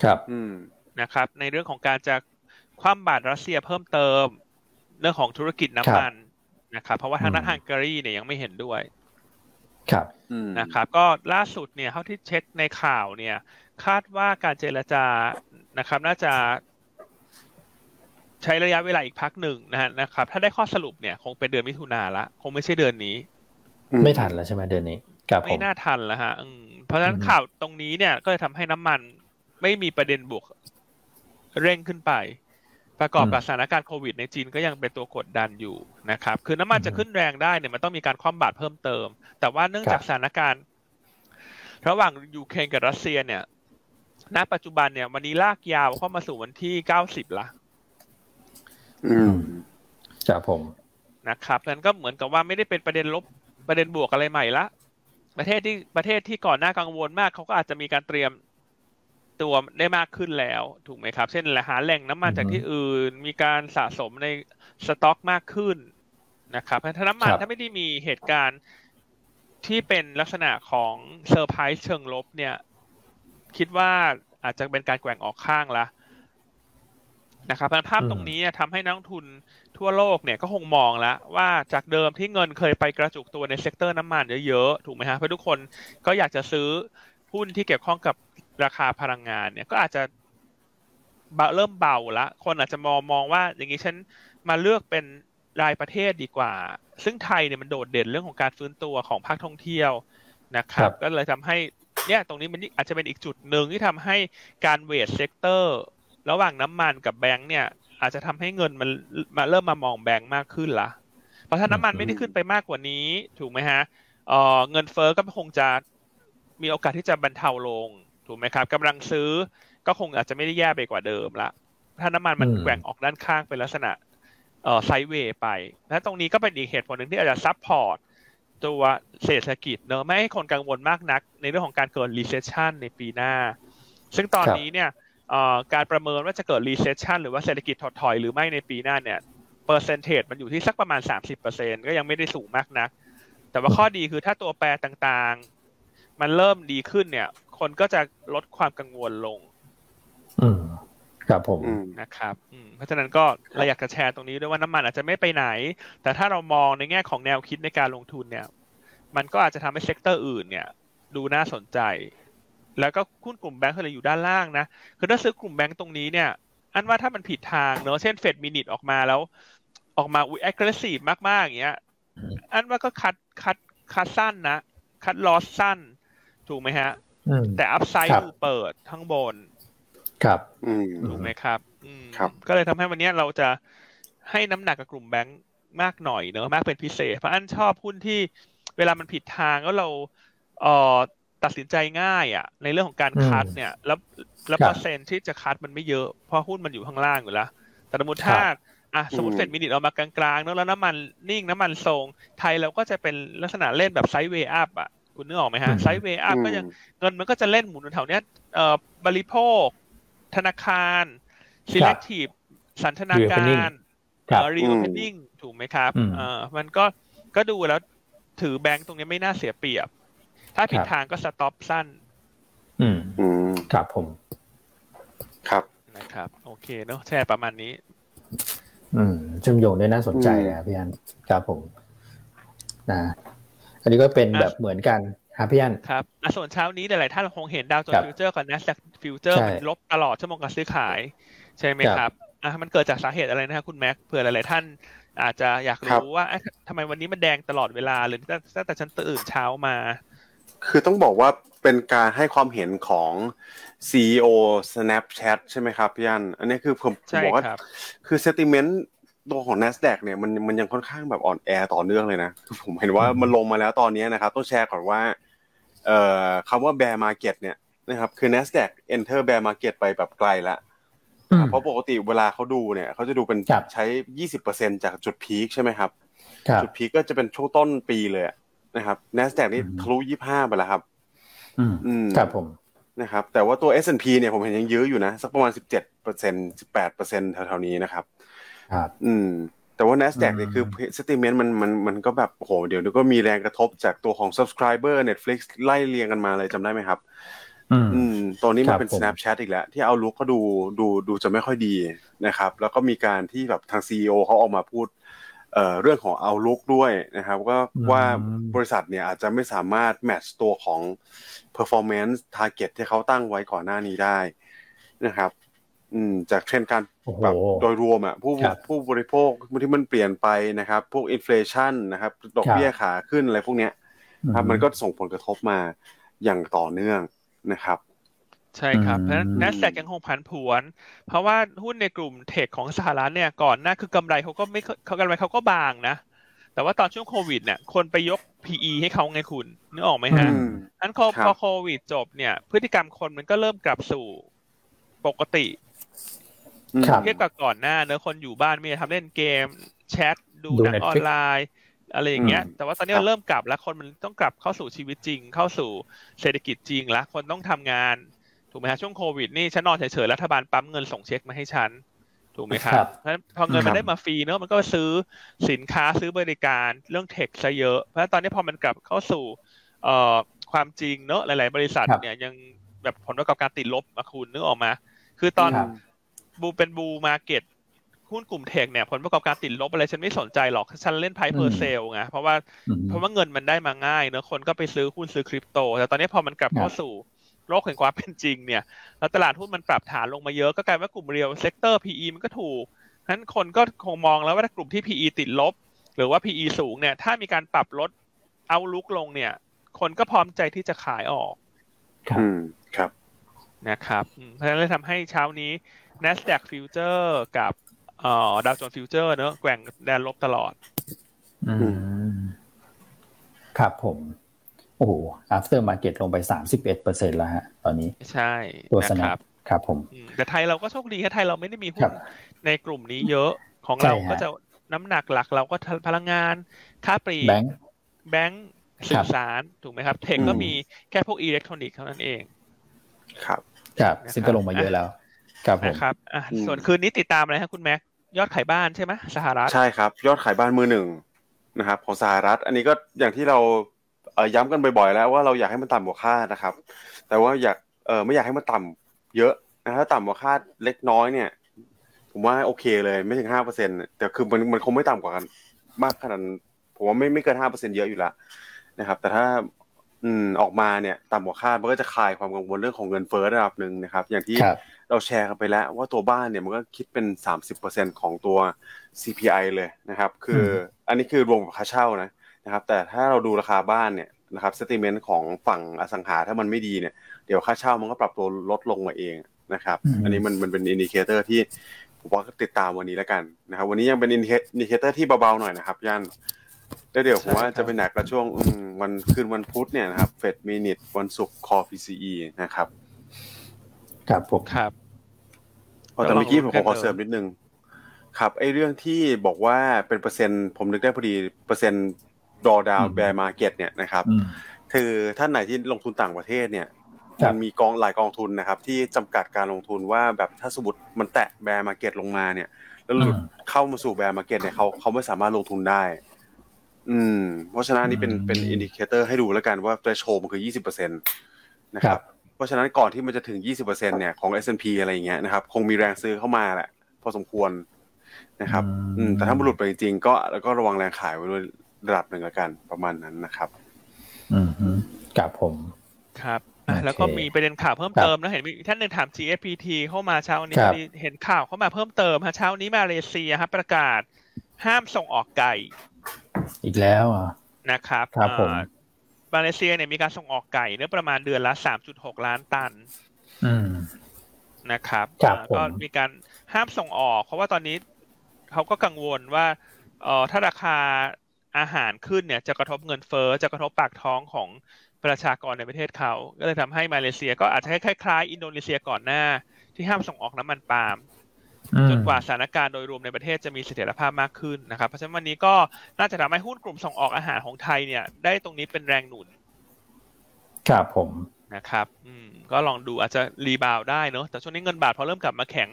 ครับอืมนะครับ ในเรื่องของการจะคว่ำบาตรรัสเซียเพิ่มเติม เรื่องของธุรกิจน้ำมัน นะครับเพราะว่าทางด้านอืมฮังการีเนี่ยยังไม่เห็นด้วยครับอืมนะครับ ก็ล่าสุดเนี่ยเท่าที่เช็คในข่าวเนี่ย คาดว่าการเจรจานะครับ น่าจะใช้ระยะเวลาอีกพักหนึ่งนะฮะนะครับ ถ้าได้ข้อสรุปเนี่ย คงเป็นเดือนมิถุนาละ คงไม่ใช่เดือนนี้ ไม่ทันแล้วใช่ไหมเดือนนี้ครับผไม่มน่าทันแล้วฮะอืมเพราะฉะนั้นอืมข่าวตรงนี้เนี่ยก็จะทำให้น้ำมันไม่มีประเด็นบวก เร่งขึ้นไป ประกอบกับสถานการณ์โควิดในจีนก็ยังเป็นตัวกดดันอยู่นะครับ คือน้ำมันจะขึ้นแรงได้เนี่ยมันต้องมีการคว่ำบาตรเพิ่มเติม แต่ว่าเนื่องจากสถานการณ์ ระหว่างยูเครนกับรัสเซียเนี่ย ณ ปัจจุบันเนี่ยวันนี้ลากยาวเข้ามาสู่วันที่เก้าสิบละ อืมครับผมนะครับนั้นก็เหมือนกับว่าไม่ได้เป็นประเด็นลบประเด็นบวกอะไรใหม่ละ ประเทศที่ประเทศที่ก่อนหน้ากังวลมากเขาก็อาจจะมีการเตรียม ตัวได้มากขึ้นแล้ว ถูกไหมครับ เช่นหาแหล่งน้ำมันจากที่อื่น มีการสะสมในสต็อกมากขึ้นนะครับถ้าน้ำมันถ้าไม่ได้มีเหตุการณ์ที่เป็นลักษณะของเซอร์ไพรส์เชิงลบเนี่ย คิดว่าอาจจะเป็นการแกว่งออกข้างละนะครับเพราะฉะนั้นภาพตรงนี้เนี่ยทำให้นักลงทุนทั่วโลกเนี่ยก็คงมองแล้วว่าจากเดิมที่เงินเคยไปกระจุกตัวใน sector น้ำมันเยอะๆ ถูกไหมฮะเพราะทุกคนก็อยากจะซื้อหุ้นที่เกี่ยวข้องกับ ราคาพลังงานเนี่ยก็อาจจะเบาเริ่มเบาละ คนอาจจะมองมองว่า อย่างนี้ฉันมาเลือกเป็นรายประเทศดีกว่า ซึ่งไทยเนี่ยมันโดดเด่นเรื่องของการฟื้นตัวของภาคท่องเที่ยวนะครับ ก็เลยทำให้เนี่ยตรงนี้มันอาจจะเป็นอีกจุดหนึ่งที่ทำให้การ weight sector ระหว่างน้ำมันกับแบงก์เนี่ย อาจจะทำให้เงินมันมาเริ่มมามองแบงก์มากขึ้นละเพราะถ้าน้ำมันไม่ได้ขึ้นไปมากกว่านี้ ถูกไหมฮะเอ่อเงินเฟ้อก็คงจะมีโอกาสที่จะบรรเทาลง ถูกไหมครับกำลังซื้อก็คงอาจจะไม่ได้แย่ไปกว่าเดิมละ ถ้าน้ำมันมันอืมแกว่งออกด้านข้างเป็นลักษณะเอ่อ sideway ไปและตรงนี้ก็เป็นอีกเหตุผลหนึ่งที่อาจจะ support ตัวเศรษฐกิจเนอะไม่ให้คนกังวลมากนัก ในเรื่องของการเกิด recession ในปีหน้า ซึ่งตอนครับนี้เนี่ยเอ่อการประเมินว่าจะเกิด recession หรือว่าเศรษฐกิจถดถอยหรือไม่ในปีหน้าเนี่ยเปอร์เซนเทจมันอยู่ที่สักประมาณ 30%ก็ยังไม่ได้สูงมากนัก แต่ว่าข้อดีคือถ้าตัวแปรต่างๆ มันเริ่มดีขึ้นเนี่ย คนก็จะลดความกังวลลง อืมครับผมอืมนะครับอืมเพราะฉะนั้นก็เราอยากจะแชร์ตรงนี้ด้วยว่าน้ำมันอาจจะไม่ไปไหน แต่ถ้าเรามองในแง่ของแนวคิดในการลงทุนเนี่ย มันก็อาจจะทำให้ sector อื่นเนี่ย ดูน่าสนใจ แล้วก็หุ้นกลุ่มแบงก์ก็เลยอยู่ด้านล่างนะคือถ้าซื้อกลุ่มแบงก์ตรงนี้เนี่ย อันว่าถ้ามันผิดทางเนอะเช่นเฟด minute ออกมาแล้ว ออกมาอุ้ย aggressive มากๆอย่างเงี้ย อันว่าก็ cut cut cut สั้นนะ cut loss สั้น ถูกไหมฮะอืม แต่อัพไซด์ครับดูเปิดข้างบน ครับอืมถูกไหมครับอืมครับ ก็เลยทำให้วันเนี้ยเราจะให้น้ำหนักกับกลุ่มแบงก์มากหน่อยเนอะมากเป็นพิเศษ เพราะอันชอบหุ้นที่เวลามันผิดทางแล้วเราเอ่อตัดสินใจง่ายอะ ในเรื่องของการอืม cut เนี่ย แล้วแล้วครับเปอร์เซ็นต์ที่จะ cut มันไม่เยอะเพราะหุ้นมันอยู่ข้างล่างอยู่แล้วแต่สมมติถ้าครับอะสมมติอืมเฟด minute ออกมากลางๆเนอะแล้วน้ำมันนิ่งน้ำมันทรงไทยเราก็จะเป็นลักษณะเล่นแบบ sideway up อะ คุณนึกออกไหมฮะอืม sideway up ก็ยังเงินมันก็จะเล่นหมุนอยู่แถวเนี้ยเอ่อบริโภค ธนาคาร selective สันทนาการครับเอ่อ reopening ถูกไหมครับอืมเอ่อมันก็ก็ดูแล้วถือแบงก์ตรงนี้ไม่น่าเสียเปรียบ ถ้าผิดครับทางก็สต็อปสั้น อืมอืมครับผม ครับนะครับ โอเคเนอะแชร์ประมาณนี้ อืมเชื่อมโยงได้น่าสนใจอืมนะครับพี่อันครับผมนะ อันนี้ก็เป็นอะแบบเหมือนกันครับพี่อันครับอะส่วนเช้านี้หลายๆท่านคงเห็นดาวโจนส์ครับ future กับ NASDAQ future ใช่มันลบตลอดชั่วโมงการซื้อขาย ใช่ไหมครับครับอะมันเกิดจากสาเหตุอะไรนะครับคุณแม็กเผื่อหลายๆท่านอาจจะอยากครับรู้ว่าเอ๊ะทำไมวันนี้มันแดงตลอดเวลาหรือตั้งแต่ฉันตื่นเช้ามา คือต้องบอกว่าเป็นการให้ความเห็นของ CEO Snapchat ใช่ไหมครับพี่อัน อันนี้คือผมผมใช่บอกว่าครับคือ sentiment ตัวของ NASDAQ เนี่ยมันมันยังค่อนข้างแบบอ่อนแอต่อเนื่องเลยนะคือผมเห็นว่าอืมมันลงมาแล้วตอนนี้นะครับต้องแชร์ก่อนว่าเอ่อคำว่า bear market เนี่ยนะครับคือ NASDAQ enter bear market ไปแบบไกลละอืมเพราะปกติเวลาเขาดูเนี่ยเขาจะดูเป็นครับใช้20%จากจุดพีคใช่ไหมครับครับ จุดพีคก็จะเป็นช่วงต้นปีเลยอะนะครับ NASDAQ นี่อืมทะลุ25ไปแล้วครับอืมอืมครับผมนะครับ แต่ว่าตัว S&P เนี่ยผมเห็นยังยื้ออยู่นะ สักประมาณ17% 18%แถวๆนี้นะครับ ครับอืมแต่ว่า NASDAQ อืมเนี่ยคือ sentiment มันมันมันก็แบบโอ้โหเดี๋ยวนี้ก็มีแรงกระทบจากตัวของ subscriber Netflix ไล่เรียงกันมาเลยจำได้ไหมครับ อืมอืมตัวนี้คมัรันบเป็นผม Snapchat อีกแล้ว ที่เอาลุกก็ดูดูดูจะไม่ค่อยดีนะครับ แล้วก็มีการที่แบบทาง CEO เขาออกมาพูดเอ่อเรื่องของเอาลุกด้วยนะครับว่าอืมว่าบริษัทเนี่ยอาจจะไม่สามารถแมทช์ตัวของ performance target ที่เขาตั้งไว้ก่อนหน้านี้ได้นะครับ อืมจากเทรนด์การโอ้โหแบบโดยรวมอะผู้ครับผู้บริโภคที่มันเปลี่ยนไปนะครับ พวกอินฟลชันนะครับดอกเบี้ยขาขึ้นอะไรพวกเนี้ยครับมันก็ส่งผลกระทบมาอย่างต่อเนื่องนะครับ ใช่ครับอืมเพราะฉะนั้น NASDAQ ยังคงผันผวน เพราะว่าหุ้นในกลุ่มเทคของสหรัฐเนี่ยก่อนหน้าคือกำไรเขาก็ไม่ค่อยเขากำไรเขาก็บางนะ แต่ว่าตอนช่วงโควิดเนี่ยคนไปยก PE ให้เขาไงคุณนึกออกไหมฮะอืมอันพอครับพอโควิดจบเนี่ย พฤติกรรมคนมันก็เริ่มกลับสู่ปกติครับ เทียบกับก่อนหน้าเนอะคนอยู่บ้านไม่ได้ทำเล่นเกม แชทดูดูหนัง Netflix ออนไลน์อะไรอย่างเงี้ยอืมแต่ว่าตอนนี้ครับมันเริ่มกลับแล้วคนมันต้องกลับเข้าสู่ชีวิตจริง เข้าสู่เศรษฐกิจจริงแล้วคนต้องทำงาน ถูกไหมฮะช่วงโควิดนี่ฉันนอนเฉยๆรัฐบาลปั๊มเงินส่งเช็คมาให้ฉันถูกไหมครับครับเพราะฉะนั้นพอเงินครัมันบได้มาฟรีเนอะมันก็ซื้อสินค้าซื้อบริการเรื่องเทคซะเยอะ เพราะฉะนั้นตอนนี้พอมันกลับเข้าสู่เอ่อความจริงเนอะหลาย ๆ บริษัทครับเนี่ยยังแบบผลประกอบการติดลบมาคุณนึกออกมะ คือตอนครั บ bull เป็น bull market หุ้นกลุ่มเทคเนี่ยผลประกอบการติดลบอะไรฉันไม่สนใจหรอก ฉันเล่นไพ่เพออืร์มเซลไงเพราะว่าอืมเพราะว่าเงินมันได้มาง่ายเนอะคนก็ไปซื้อหุ้นซื้อคริปโต แต่ตอนนี้พอมันกลับครับเข้าสู่โลกแห่งความเป็นจริงเนี่ย แล้วตลาดหุ้นมันปรับฐานลงมาเยอะก็กลายว่ากลุ่ม real sector PE มันก็ถูกนั้นคนก็คงมองแล้วว่าถ้ากลุ่มที่ PE ติดลบ หรือว่า PE สูงเนี่ย ถ้ามีการปรับลด outlook ลงเนี่ย คนก็พร้อมใจที่จะขายออก ครับอืมครับนะครับอืมเพราะฉะนั้นเลยทำให้เช้านี้ NASDAQ Future กับเอ่อดาวโจนส์ future เนอะแกว่งแดนลบตลอด อืม ครับผม โอ้โห after market ลงไปสามสิบเอ็ดเปอร์เซ็นแล้วฮะ ตอนนี้ ใช่ ตัว Snap นะนัครับครับผมอืมแต่ไทยเราก็โชคดีแค่ไทยเราไม่ได้มีคหุ้รับในกลุ่มนี้เยอะของใช่เราฮะก็จะน้ำหนักหลักเราก็พลังงาน ค้าปลีกแบงค์แบงก์สื่อสาร ถูกไหมครับ เทคก็อืมมีแค่พวกอิเล็กทรอนิกส์เท่านั้นเอง ครับ ครับนะครับซึ่งก็ลงมาเยอะแล้ว ครับผมนะครับอะอืมส่วนคืนนี้ติดตามอะไรครับคุณแม็กยอดขายบ้านใช่ไหมสหรัฐใช่ครับ ยอดขายบ้านมือหนึ่งนะครับของสหรัฐ อันนี้ก็อย่างที่เราเอ่อย้ำกันบ่อยๆ แล้วว่าเราอยากให้มันต่ำกว่าคาดนะครับ แต่ว่าอยากเออไม่อยากให้มันต่ำเยอะนะถ้าต่ำกว่าคาดเล็กน้อยเนี่ย ผมว่าโอเคเลยไม่ถึงห้าเปอร์เซ็นแต่คือมันมันคงไม่ต่ำกว่ากันมากขนาดนั้นผมว่าไม่ไม่เกินห้าเปอร์เซ็นเยอะอยู่แล้วนะครับ แต่ถ้าอืมออกมาเนี่ยต่ำกว่าคาดมันก็จะคลายความกังวลเรื่องของเงินเฟ้อระดับหนึ่งนะครับ อย่างที่ครับ เราแชร์กันไปแล้ว ว่าตัวบ้านเนี่ยมันก็คิดเป็น 30%ของตัว CPI เลยนะครับ คืออันนี้คือรวมกับค่าเช่านะนะครับ แต่ถ้าเราดูราคาบ้านเนี่ยนะครับ sentiment ของฝั่งอสังหาถ้ามันไม่ดีเนี่ยเดี๋ยวค่าเช่ามันก็ปรับตัวลดลงมาเองนะครับอืมอันนี้มันมันเป็น indicator ที่ผมว่าติดตามวันนี้แล้วกันนะครับ วันนี้ยังเป็น indicator ที่เบาๆหน่อยนะครับย่านแล้วเดี๋ยวผมว่าจะเป็นหนักกระช่วงอืมวันคืนวันพุธเนี่ยนะครับเฟดมินิทวันศุกร์คอ PCE นะครับ ครับผมครับพอแต่เมื่อกี้ผมขอเพิ่มเติมเสริมนิดนึงครับไอ้เรื่องที่บอกว่าเป็นเปอร์เซ็นต์ผมนึกได้พอดีเปอร์เซ็นต์ดอดาวอืม bear market เนี่ยนะครับอืมคือท่านไหนที่ลงทุนต่างประเทศเนี่ยครับมันมีกองหลายกองทุนนะครับ ที่จำกัดการลงทุนว่าแบบถ้าสมมติมันแตะ bear market ลงมาเนี่ย แล้วหลุดอืมเข้ามาสู่ bear market เนี่ยเขาเขาไม่สามารถลงทุนได้ อืม เพราะฉะนั้นอันนี้เป็นอืมเป็น indicator ให้ดูแล้วกันว่า threshold มันคือ20%นะครับครับ เพราะฉะนั้นก่อนที่มันจะถึง 20%เนี่ยของ S&P อะไรอย่างเงี้ยนะครับ คงมีแรงซื้อเข้ามาแหละ พอสมควรนะครับ อืมแต่ถ้ามันหลุดไปจริงๆก็แล้วก็ระวังแรงขายไว้ด้วยระดับหนึ่งละกันประมาณนั้นนะครับ อืมฮึกับผมครับอะโอเคแล้วก็มีประเด็นข่าวเพิ่มครับเติมนะเห็นมีท่านหนึ่งถาม GFPT เข้ามาเช้านี้ครับพอดีเห็นข่าวเข้ามาเพิ่มเติมฮะเช้านี้มาเลเซียฮะประกาศห้ามส่งออกไก่ อีกแล้วอะนะครับครับผมอ่า มาเลเซียเนี่ยมีการส่งออกไก่เนื้อประมาณเดือนละ 3.6 ล้านตันอืมนะครับครับอ่าผมก็มีการห้ามส่งออก เพราะว่าตอนนี้เขาก็กังวลว่าเอ่อถ้าราคาอาหารขึ้นเนี่ย จะกระทบเงินเฟ้อจะกระทบปากท้องของประชากรในประเทศเขาก็เลยทำให้มาเลเซียก็อาจจะคล้ายๆอินโดนีเซียก่อนหน้า ที่ห้ามส่งออกน้ำมันปาล์มอืม จนกว่าสถานการณ์โดยรวมในประเทศจะมีเสถียรภาพมากขึ้นนะครับ เพราะฉะนั้นวันนี้ก็น่าจะทำให้หุ้นกลุ่มส่งออกอาหารของไทยเนี่ย ได้ตรงนี้เป็นแรงหนุน ครับผมนะครับ อืม ก็ลองดูอาจจะ rebound ได้เนอะแต่ช่วงนี้เงินบาทพอเริ่มกลับมาแข็ง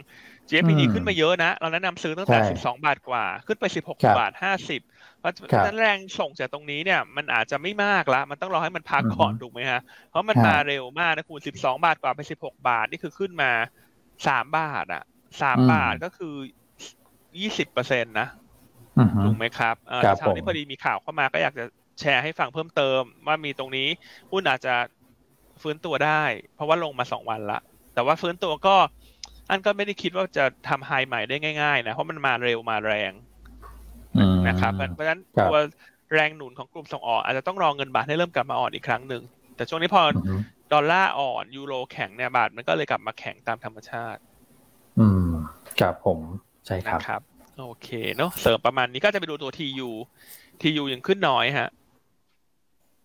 GFPT อืมขึ้นมาเยอะนะ เราแนะนำซื้อตั้งแต่ใช่12 บาทกว่า ขึ้นไป 16ครับบาท 50 เพราะครับฉะนั้นแรงส่งจากตรงนี้เนี่ย มันอาจจะไม่มากละ มันต้องรอให้มันพักก่อนอือฮึถูกไหมฮะ เพราะมันฮะมาเร็วมากนะคุณ 12 บาทกว่าไป 16 บาท นี่คือขึ้นมา 3 บาทอะ 3บาทก็คือ20เปอร์เซ็นต์นะอืมฮึถูกไหมครับเอ่อครับเช้านี้ผมพอดีมีข่าวเข้ามาก็อยากจะแชร์ให้ฟังเพิ่มเติม ว่ามีตรงนี้หุ้นอาจจะฟื้นตัวได้ เพราะว่าลงมาสองวันละ แต่ว่าฟื้นตัวก็ อันก็ไม่ได้คิดว่าจะทำไฮใหม่ได้ง่ายๆนะเพราะมันมาเร็วมาแรงอืมนะครับเพราะฉะนั้นครับตัวแรงหนุนของกลุ่มส่งออกอาจจะต้องรอเงินบาทให้เริ่มกลับมาอ่อนอีกครั้งหนึ่งแต่ช่วงนี้พออืมดอลลาร์อ่อนยูโรแข็งเนี่ยบาทมันก็เลยกลับมาแข็งตามธรรมชาติ อืม ครับผมใช่ครับนะครับ โอเคเนาะเสริมประมาณนี้ก็จะไปดูตัว TU TU ยังขึ้นน้อยฮะ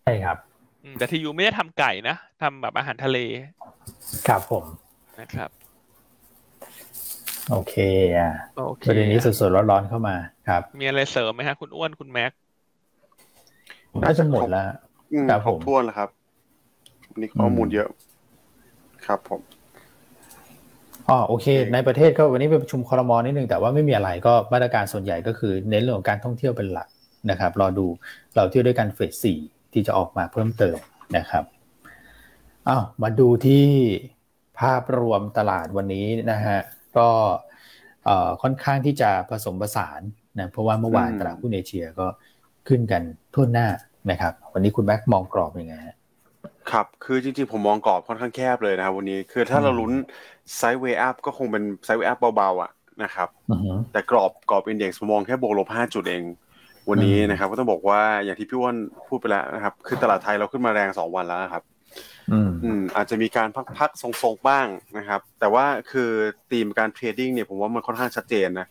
ใช่ครับอืมแต่ทียูไม่ได้ทำไก่นะทำแบบอาหารทะเล ครับผมนะครับโอเคอะโอเคประเด็นนี้สดๆร้อนๆเข้ามาครับ มีอะไรเสริมไหมฮะ คุณอ้วนคุณแม็กน่าจะหมดแล้วอืมครับครบผมถ้วนแล้วครับวันนี่ข้อมูลอืมเยอะ ครับผม อ๋อโอเคโอเค ในประเทศก็วันนี้ไปประชุมคอรมอนิดนึงแต่ว่าไม่มีอะไรก็มาตรการส่วนใหญ่ก็คือเน้นเรื่องของการท่องเที่ยวเป็นหลักนะครับรอดูเราเที่ยวด้วยกันเฟสสี่ที่จะออกมาเพิ่มเติมนะครับอ้าวมาดูที่ภาพรวมตลาดวันนี้นะฮะก็เอ่อค่อนข้างที่จะผสมผสานนะเพราะว่าเมื่อวานอืมตลาดหุ้นเอเชียก็ขึ้นกันทั่วหน้านะครับ วันนี้คุณแม็กมองกรอบยังไงฮะ ครับ คือจริงๆ ผมมองกรอบค่อนข้างแคบเลยนะครับวันนี้คือถ้าเราอืมลุ้น sideway up ก็คงเป็น sideway up เบาๆอะนะครับอือหือแต่กรอบกรอบ index มองแค่บวกลบห้าจุดเอง วันนี้อืมนะครับ ก็ต้องบอกว่าอย่างที่พี่อันพูดไปแล้วนะครับ คือตลาดไทยเราขึ้นมาแรงสองวันแล้วนะครับอืมอืมอาจจะมีการพักๆทรงๆบ้างนะครับ แต่ว่าคือธีมการ trading เนี่ยผมว่ามันค่อนข้างชัดเจนนะ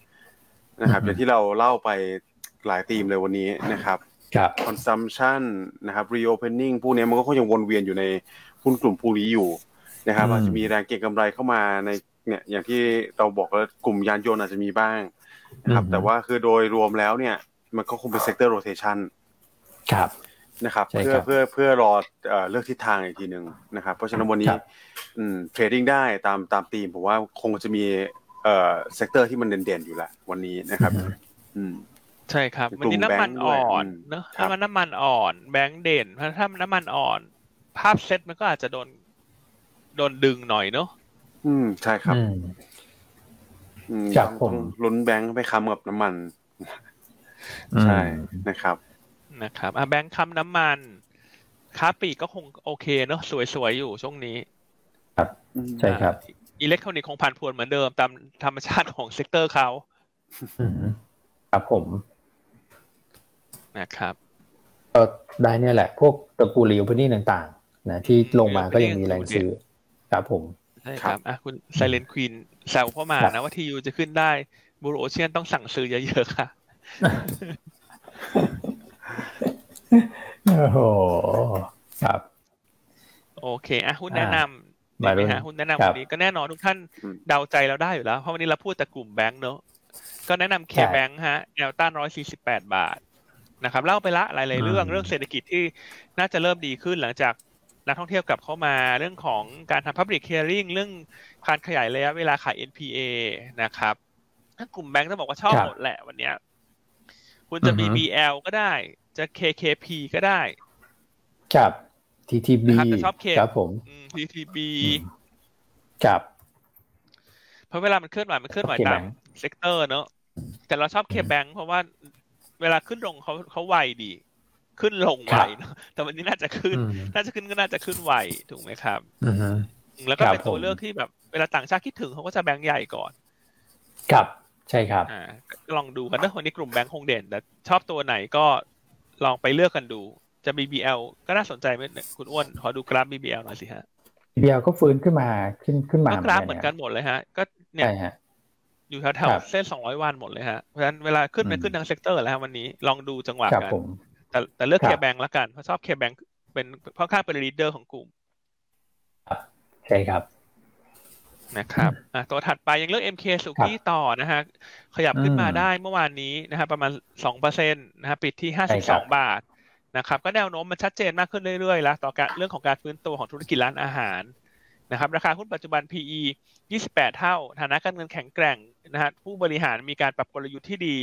นะครับอือฮึอย่างที่เราเล่าไปหลายธีมเลยวันนี้นะครับครับ consumption นะครับ reopening พวกเนี้ยมันก็คงยังวนเวียนอยู่ในหุ้นกลุ่มพวกนี้อยู่นะครับอืมอาจจะมีแรงเก็งกำไรเข้ามาในเนี่ยอย่างที่เราบอกว่ากลุ่มยานยนต์อาจจะมีบ้างนะครับ แต่ว่าคือโดยรวมแล้วเนี่ย มันก็คงเป็น sector rotation ครับนะครับใช่เพื่อครับ เพื่อเพื่อรอเอ่อเลือกทิศทางอีกทีหนึ่งนะครับ เพราะฉะนั้นวันนี้ครับอืม trading ได้ตามตามธีมผมว่าคงจะมีเอ่อ sector ที่มันเด่นๆอยู่แล้ววันนี้นะครับ อือฮึอืม ใช่ครับเป็นวันนี้กลุ่มน้ำมันแบงค์ด้วยอ่อนอืมเนอะครับถ้ามันน้ำมันอ่อน แบงก์เด่นเพราะถ้าน้ำมันอ่อน ภาพเซ็ตมันก็อาจจะโดนโดนดึงหน่อยเนอะอืมใช่ครับอืมอืมครับผมลุ้นแบงค์ไปค้ำกับน้ำมันอืมใช่นะครับ นะครับอะแบงค์ค้ำน้ำมันค้าปลีกก็คงโอเคเนอะสวยๆอยู่ช่วงนี้ ครับใช่ครับ อิเล็กทรอนิกส์คงผันผวนเหมือนเดิมตามธรรมชาติของ sector เขาอืมครับผม นะครับก็ได้เนี่ยแหละ พวกตระกูล reopening ต่างๆนะที่ลงมาก็ยังมีแรงซื้อครับผมใช่ครับอะคุณ Silent Queen แซวเข้ามาครับนะว่า TU จะขึ้นได้บูโรโอเชียนต้องสั่งซื้อเยอะๆค่ะโอ้โหครับ โอเคอะหุ้นอ่าแนะนำมาดีดูไหมฮะหุ้นแนะนำครัวับนนี้ก็แน่นอนทุกท่านอืมเดาใจเราได้อยู่แล้ว เพราะวันนี้เราพูดแต่กลุ่มแบงก์เนอะก็แนะนำเคใช่แบงค์ฮะแนวต้านร้อยสี่สิบแปดบาท นะครับเล่าไปละหลายๆเรื่องอืมเรื่องเศรษฐกิจที่น่าจะเริ่มดีขึ้นหลังจากนักท่องเที่ยวกลับเข้ามาเรื่องของการทำ Public Hearing เรื่องการขยายระยะเวลาขาย NPA นะครับถ้ากลุ่มแบงก์ต้องบอกว่าชอบครับหมดแหละวันเนี้ยคุณจะอือฮึ BBL ก็ได้ จะ KKP ก็ได้ ครับ TTB นะครับแต่ชอบ KBANK ครับผมอืม TTB ครับเพราะเวลามันเคลื่อนไหวมันเคลื่อนไหวตามแบงก์ sector เนอะแต่เราชอบ KBANK เพราะว่า เวลาขึ้นลงเขาเขาไวดี ขึ้นลงไวเนอะแต่วันนี้น่าจะขึ้นอืมน่าจะขึ้นก็น่าจะขึ้นไวถูกไหมครับอือฮึอืมแล้วก็ครับเป็นตัวผมเลือกที่แบบเวลาต่างชาติคิดถึงเขาก็จะแบงค์ใหญ่ก่อนครับใช่ครับอ่าก็ลองดูกันเนอะวันนี้กลุ่มแบงค์คงเด่นแต่ชอบตัวไหนก็ลองไปเลือกกันดูจะ BBL ก็น่าสนใจไหมเนี่ยคุณอ้วนขอดูกราฟ BBL หน่อยสิฮะ BBL ก็ฟื้นขึ้นมาขึ้นขึ้นมาก็กราฟเหมือนกันหมดเลยฮะ ก็เนี่ยใช่ฮะ อยู่แถวๆ ครัวบ เส้น200วันหมดเลยฮะ เพราะฉะนั้นเวลาขึ้นไปอืมขึ้นทาง sector แล้วฮะวันนี้ลองดูจังหวะครับกันผมแต่แต่เลือก KBANK ครับ แล้วกัน เพราะชอบ KBANK เป็นเพราะค่อนข้างเป็น leader ของกลุ่มใช่ครับนะครับอะตัวถัดไปยังเลือก MK สุกี้ต่อนะฮะ ขยับขึ้นมาอืมได้เมื่อวานนี้นะฮะประมาณ2%นะฮะปิดที่ใช่ครับ52บาทนะครับ ก็แนวโน้มมันชัดเจนมากขึ้นเรื่อยๆแล้วต่อการเรื่องของการฟื้นตัวของธุรกิจร้านอาหาร นะครับราคาหุ้นปัจจุบัน PE 28 เท่า ฐานะการเงินแข็งแกร่งนะฮะผู้บริหารมีการปรับกลยุทธ์ที่ดี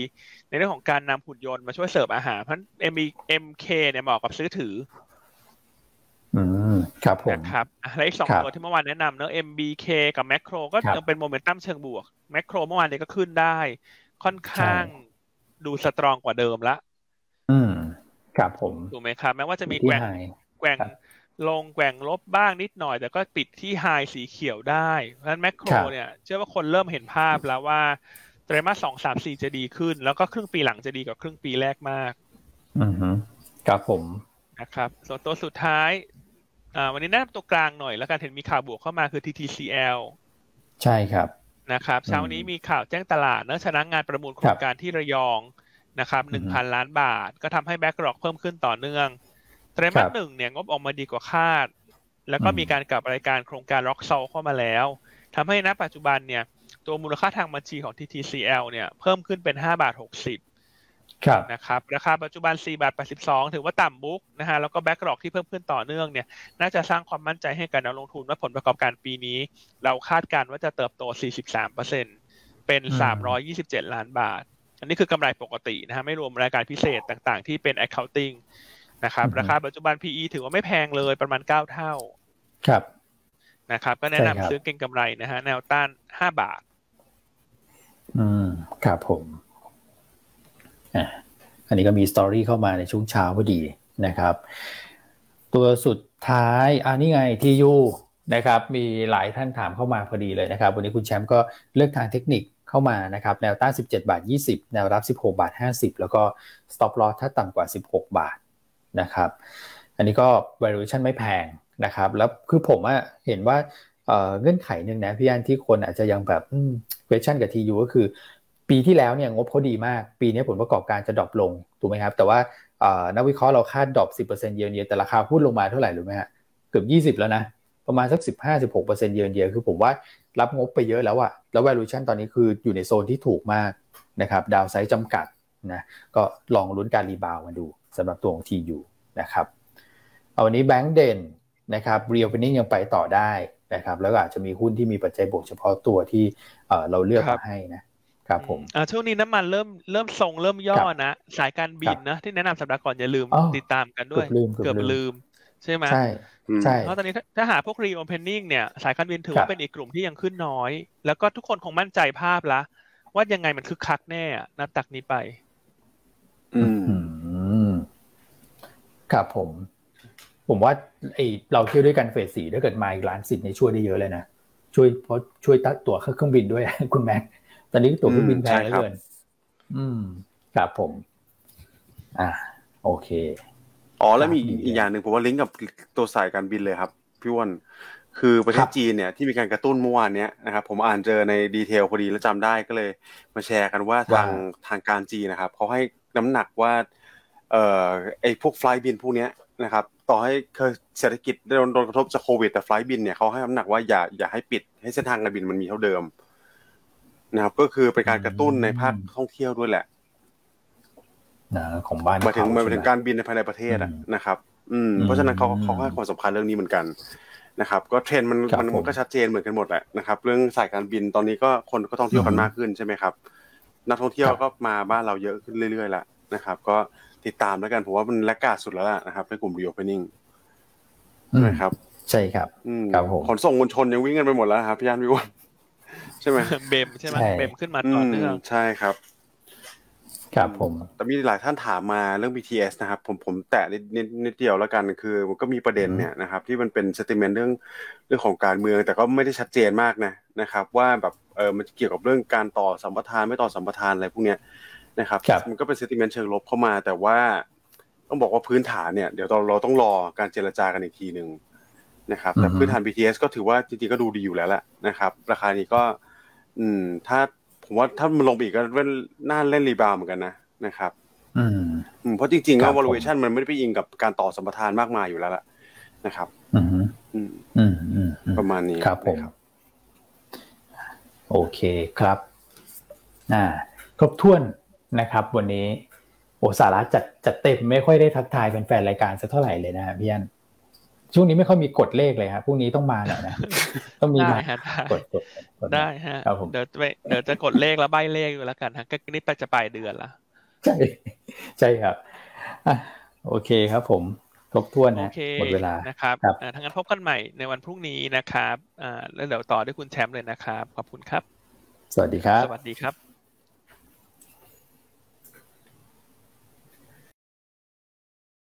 ในเรื่องของการนำหุ่นยนต์มาช่วยเสิร์ฟอาหาร เพราะฉะนั้น MK เนี่ยเหมาะกับซื้อถือ อืมครับผมนะครับอะและอีกสองครับตัวที่เมื่อวานแนะนำเนอะ MBK กับ Macro ก็ครับยังเป็นโมเมนตัมเชิงบวก Macro เมื่อวานนี้ก็ขึ้นได้ ค่อนข้างดูสตรองกว่าเดิมละ อืมครับผม ถูกไหมครับ แม้ว่าจะมีที่แกว่งไฮแกว่งครับ ลงแกว่งลบบ้างนิดหน่อยแต่ก็ปิดที่ไฮสีเขียวได้เพราะฉะนั้น Macro ครับเนี่ยเชื่อว่าคนเริ่มเห็นภาพแล้วว่าไตรมาสสองสามสี่จะดีขึ้น แล้วก็ครึ่งปีหลังจะดีกว่าครึ่งปีแรกมาก อือฮึครับผมนะครับ ส่วนตัวสุดท้ายอ่าวันนี้แนะนำตัวกลางหน่อย แล้วกันเห็นมีข่าวบวกเข้ามาคือ TTCL ใช่ครับนะครับเช้านี้มีข่าวแจ้งตลาดเนื้อะชนะงานประมูลโครงการที่ระยองนะครับอืหนึ่งพันล้านบาท ก็ทำให้ backlog เพิ่มขึ้นต่อเนื่อง ครับ ไตรมาสหนึ่งเนี่ยงบออกมาดีกว่าคาด แล้วก็อืมมีการกลับรายการโครงการล็อกโซเข้ามาแล้วทำให้ณปัจจุบันเนี่ย ตัวมูลค่าทางบัญชีของ TTCL เนี่ยเพิ่มขึ้นเป็น5บาท60ครับนะครับราคาปัจจุบัน4บาท82 ถือว่าต่ำบุ๊กนะฮะแล้วก็แบ็กร็อกที่เพิ่มขึ้นต่อเนื่องเนี่ยน่าจะสร้างความมั่นใจให้กับนักลงทุนว่าผลประกอบการปีนี้ เราคาดการณ์ว่าจะเติบโต 43%เป็นอืม327 ล้านบาท อันนี้คือกำไรปกตินะฮะไม่รวมรายการพิเศษต่างๆ ที่เป็น accounting นะครับอือฮึราคาปัจจุบัน PE ถือว่าไม่แพงเลยประมาณ9เท่า ครับนะครับก็แนะใช่ครับนำซื้อเก็งกำไรนะฮะแนวต้าน5บาท อืมครับผมอะอันนี้ก็มีสตอรี่เข้ามาในช่วงเช้าพอดีนะครับ ตัวสุดท้ายอันนี้ไงทียูนะครับ มีหลายท่านถามเข้ามาพอดีเลยนะครับ วันนี้คุณแชมป์ก็เลือกทางเทคนิคเข้ามานะครับ แนวต้าน 17 บาท 20 แนวรับ 16 บาท 50 แล้วก็ stop loss ถ้าต่ำกว่า 16 บาท นะครับ อันนี้ก็ valuation ไม่แพงนะครับ แล้วคือผมอะเห็นว่าเงื่อนไขหนึ่งนะพี่อันที่คนอาจจะยังแบบ question กับ TU ก็คือ ปีที่แล้วเนี่ยงบเขาดีมาก ปีนี้ผลประกอบการจะ drop ลงถูกไหมครับ แต่ว่านักวิเคราะห์เราคาด drop 10% year on year แต่ราคาหุ้นลงมาเท่าไหร่รู้ไหมฮะเกือบ20 แล้วนะ ประมาณสัก 15-16%เยือนเยียคือผมว่ารับงบไปเยอะแล้วอะแล้ว valuation ตอนนี้คืออยู่ในโซนที่ถูกมากนะครับ downside จำกัด นะก็ลองลุ้นการ rebound มาดูสำหรับตัวของ TU นะครับเอาวันนี้แบงก์เด่นนะครับ real p e n i n g ยังไปต่อได้นะครับแล้วก็อาจจะมีหุ้นที่มีปัจจัยบวกเฉพาะตัวที่เอ่อเราเลือกครัมาบให้นะครับผมอ่าช่วงนี้น้ำมันเริ่มเริ่มทรงเริ่มย่อครับนะ สายการบินนะที่แนะนำสัปดาห์ก่อนอย่าลืมอ๋อติดตามกันด้วยเกือบลืมเกืเกืออบบลืลืมมใช่ไหมใช่อืมใช่เพราะตอนนี้ถ้าถ้าหาพวก reopening เนี่ยสายการบินถือครัว่าบเป็นอีกกลุ่มที่ยังขึ้นน้อย แล้วก็ทุกคนคงมั่นใจภาพละว่ายังไงมันคึกคักแน่อะนับตักนี้ไป อืมอืมครับผม ผมว่าไอเราเที่ยวด้วยกันเฟสสี่ถ้าเกิดมาอีกล้านสิทธิ์ในยช่วยได้เยอะเลยนะช่วยเพราะช่วยตัดตั๋วเครื่องบินด้วยคุณแม็กตอนนี้ตั๋วเครื่องบินแพงเหลือเกิน อืมครับผม อ่า โอเคอ๋อแล้วมีครับอีกอย่างหนึ่งผมว่าลิงก์กับตัวสายการบินเลยครับพี่อ้วนคือประเทครัศบจีนเนี่ยที่มีการกระตุ้นเมื่อวานเนี้ยนะครับผมอ่านเจอในดีเทลพอดีแล้วจำได้ก็เลย มาแชร์กันว่าทางทางการจีนนะครับเขาให้ น้ำหนักว่าเอ่อไอ้พวกไฟล์บินพวกเนี้ยนะครับ ต่อให้เคยเศรษฐกิจโดนโดนกระทบจากโควิดแต่ไฟล์บินเนี่ยเขาให้น้ำหนักว่าอย่าอย่าให้ปิดให้เส้นทางการบินมันมีเท่าเดิม นะครับ ก็คือเป็นการกระตุ้นในภาคท่องเที่ยวด้วยแหละนะของบ้านหมายถึงเขหมายถึงใช่ไหการบินในภายในประเทศอะอืมนะครับอืมอืมเพราะฉะนั้นเขาเขาให้ความสำคัญเรื่องนี้เหมือนกันนะครับ ก็เทรนด์มันครับมันผมมันก็ชัดเจนเหมือนกันหมดแหละนะครับ เรื่องสายการบินตอนนี้ก็คนก็ท่องเที่ยวกันอืมมากขึ้นใช่ไหมครับ นักท่องเที่ยวครับก็มาบ้านเราเยอะขึ้นเรื่อยๆแล้วนะครับ ก็ติดตามแล้วกันผมว่ามันแลกกาดสุดแล้วล่ะนะครับในกลุ่ม reopening อืมนะครับ ใช่ครับอืมครับผมขนส่งมวลชนยังวิ่งกันไปหมดแล้วครับพี่ยานพี่อ้วนใช่ไหมเบมใช่ไหมใช่เบมขึ้นมาอืต่อมเนื่องใช่ครับ ครับผมแต่มีหลายท่านถามมาเรื่อง BTS นะครับ ผมผมแตะนิดนิดนิดเดียวแล้วกันคือมันก็มีประเด็นเนี่ยนะครับ ที่มันเป็นสติเมนเรื่องเรื่องของการเมือง แต่ก็ไม่ได้ชัดเจนมากนะนะครับ ว่าแบบเออมันเกี่ยวกับเรื่องการต่อสัมปทานไม่ต่อสัมปทานอะไรพวกเนี้ยนะครับครับมันก็เป็น sentiment เชิงลบเข้ามา แต่ว่าต้องบอกว่าพื้นฐานเนี่ยเดี๋ยวเราเราต้องรอการเจรจากันอีกทีหนึ่งนะครับแต่อือฮึพื้นฐาน BTS ก็ถือว่าจริงๆก็ดูดีอยู่แล้วแหละนะครับ ราคานี้ก็ อืมถ้า ผมว่าถ้ามันลงไปอีกก็เล่นน่าเล่น rebound เหมือนกันนะนะครับ อืมอืมเพราะจริงๆก็ครับผม valuation มันไม่ได้ไปอิงกับการต่อสัมปทานมากมายอยู่แล้วล่ะนะครับ อืมอืมอืมอืมอืมประมาณนี้ครับผมนะโอเคครับอ่าครบถ้วนนะครับ วันนี้โอสาระจัดจัดเต็มไม่ค่อยได้ทักทายแฟนๆรายการสักเท่าไหร่เลยนะฮะพี่อัน ช่วงนี้ไม่ค่อยมีกดเลขเลยครับพรุ่งนี้ต้องมาหน่อยนะต้องมีได้มาฮะได้กดกดกดได้ฮะครับผมเดี๋ยวจะไปเดี๋ยวจะกดเลขแล้วใบเลขอยู่แล้วกันฮะก็นี่ไปจะปลายเดือนละใช่ใช่ครับอะโอเคครับ ผมครบถ้วนโอนะเคหมดเวลานะครับครับอ่าทั้างนั้นพบกันใหม่ในวันพรุ่งนี้นะครับอ่าแล้วเดี๋ยวต่อด้วยคุณแชมป์เลยนะครับ ขอบคุณครับ สวัสดีครับ สวัสดีครับ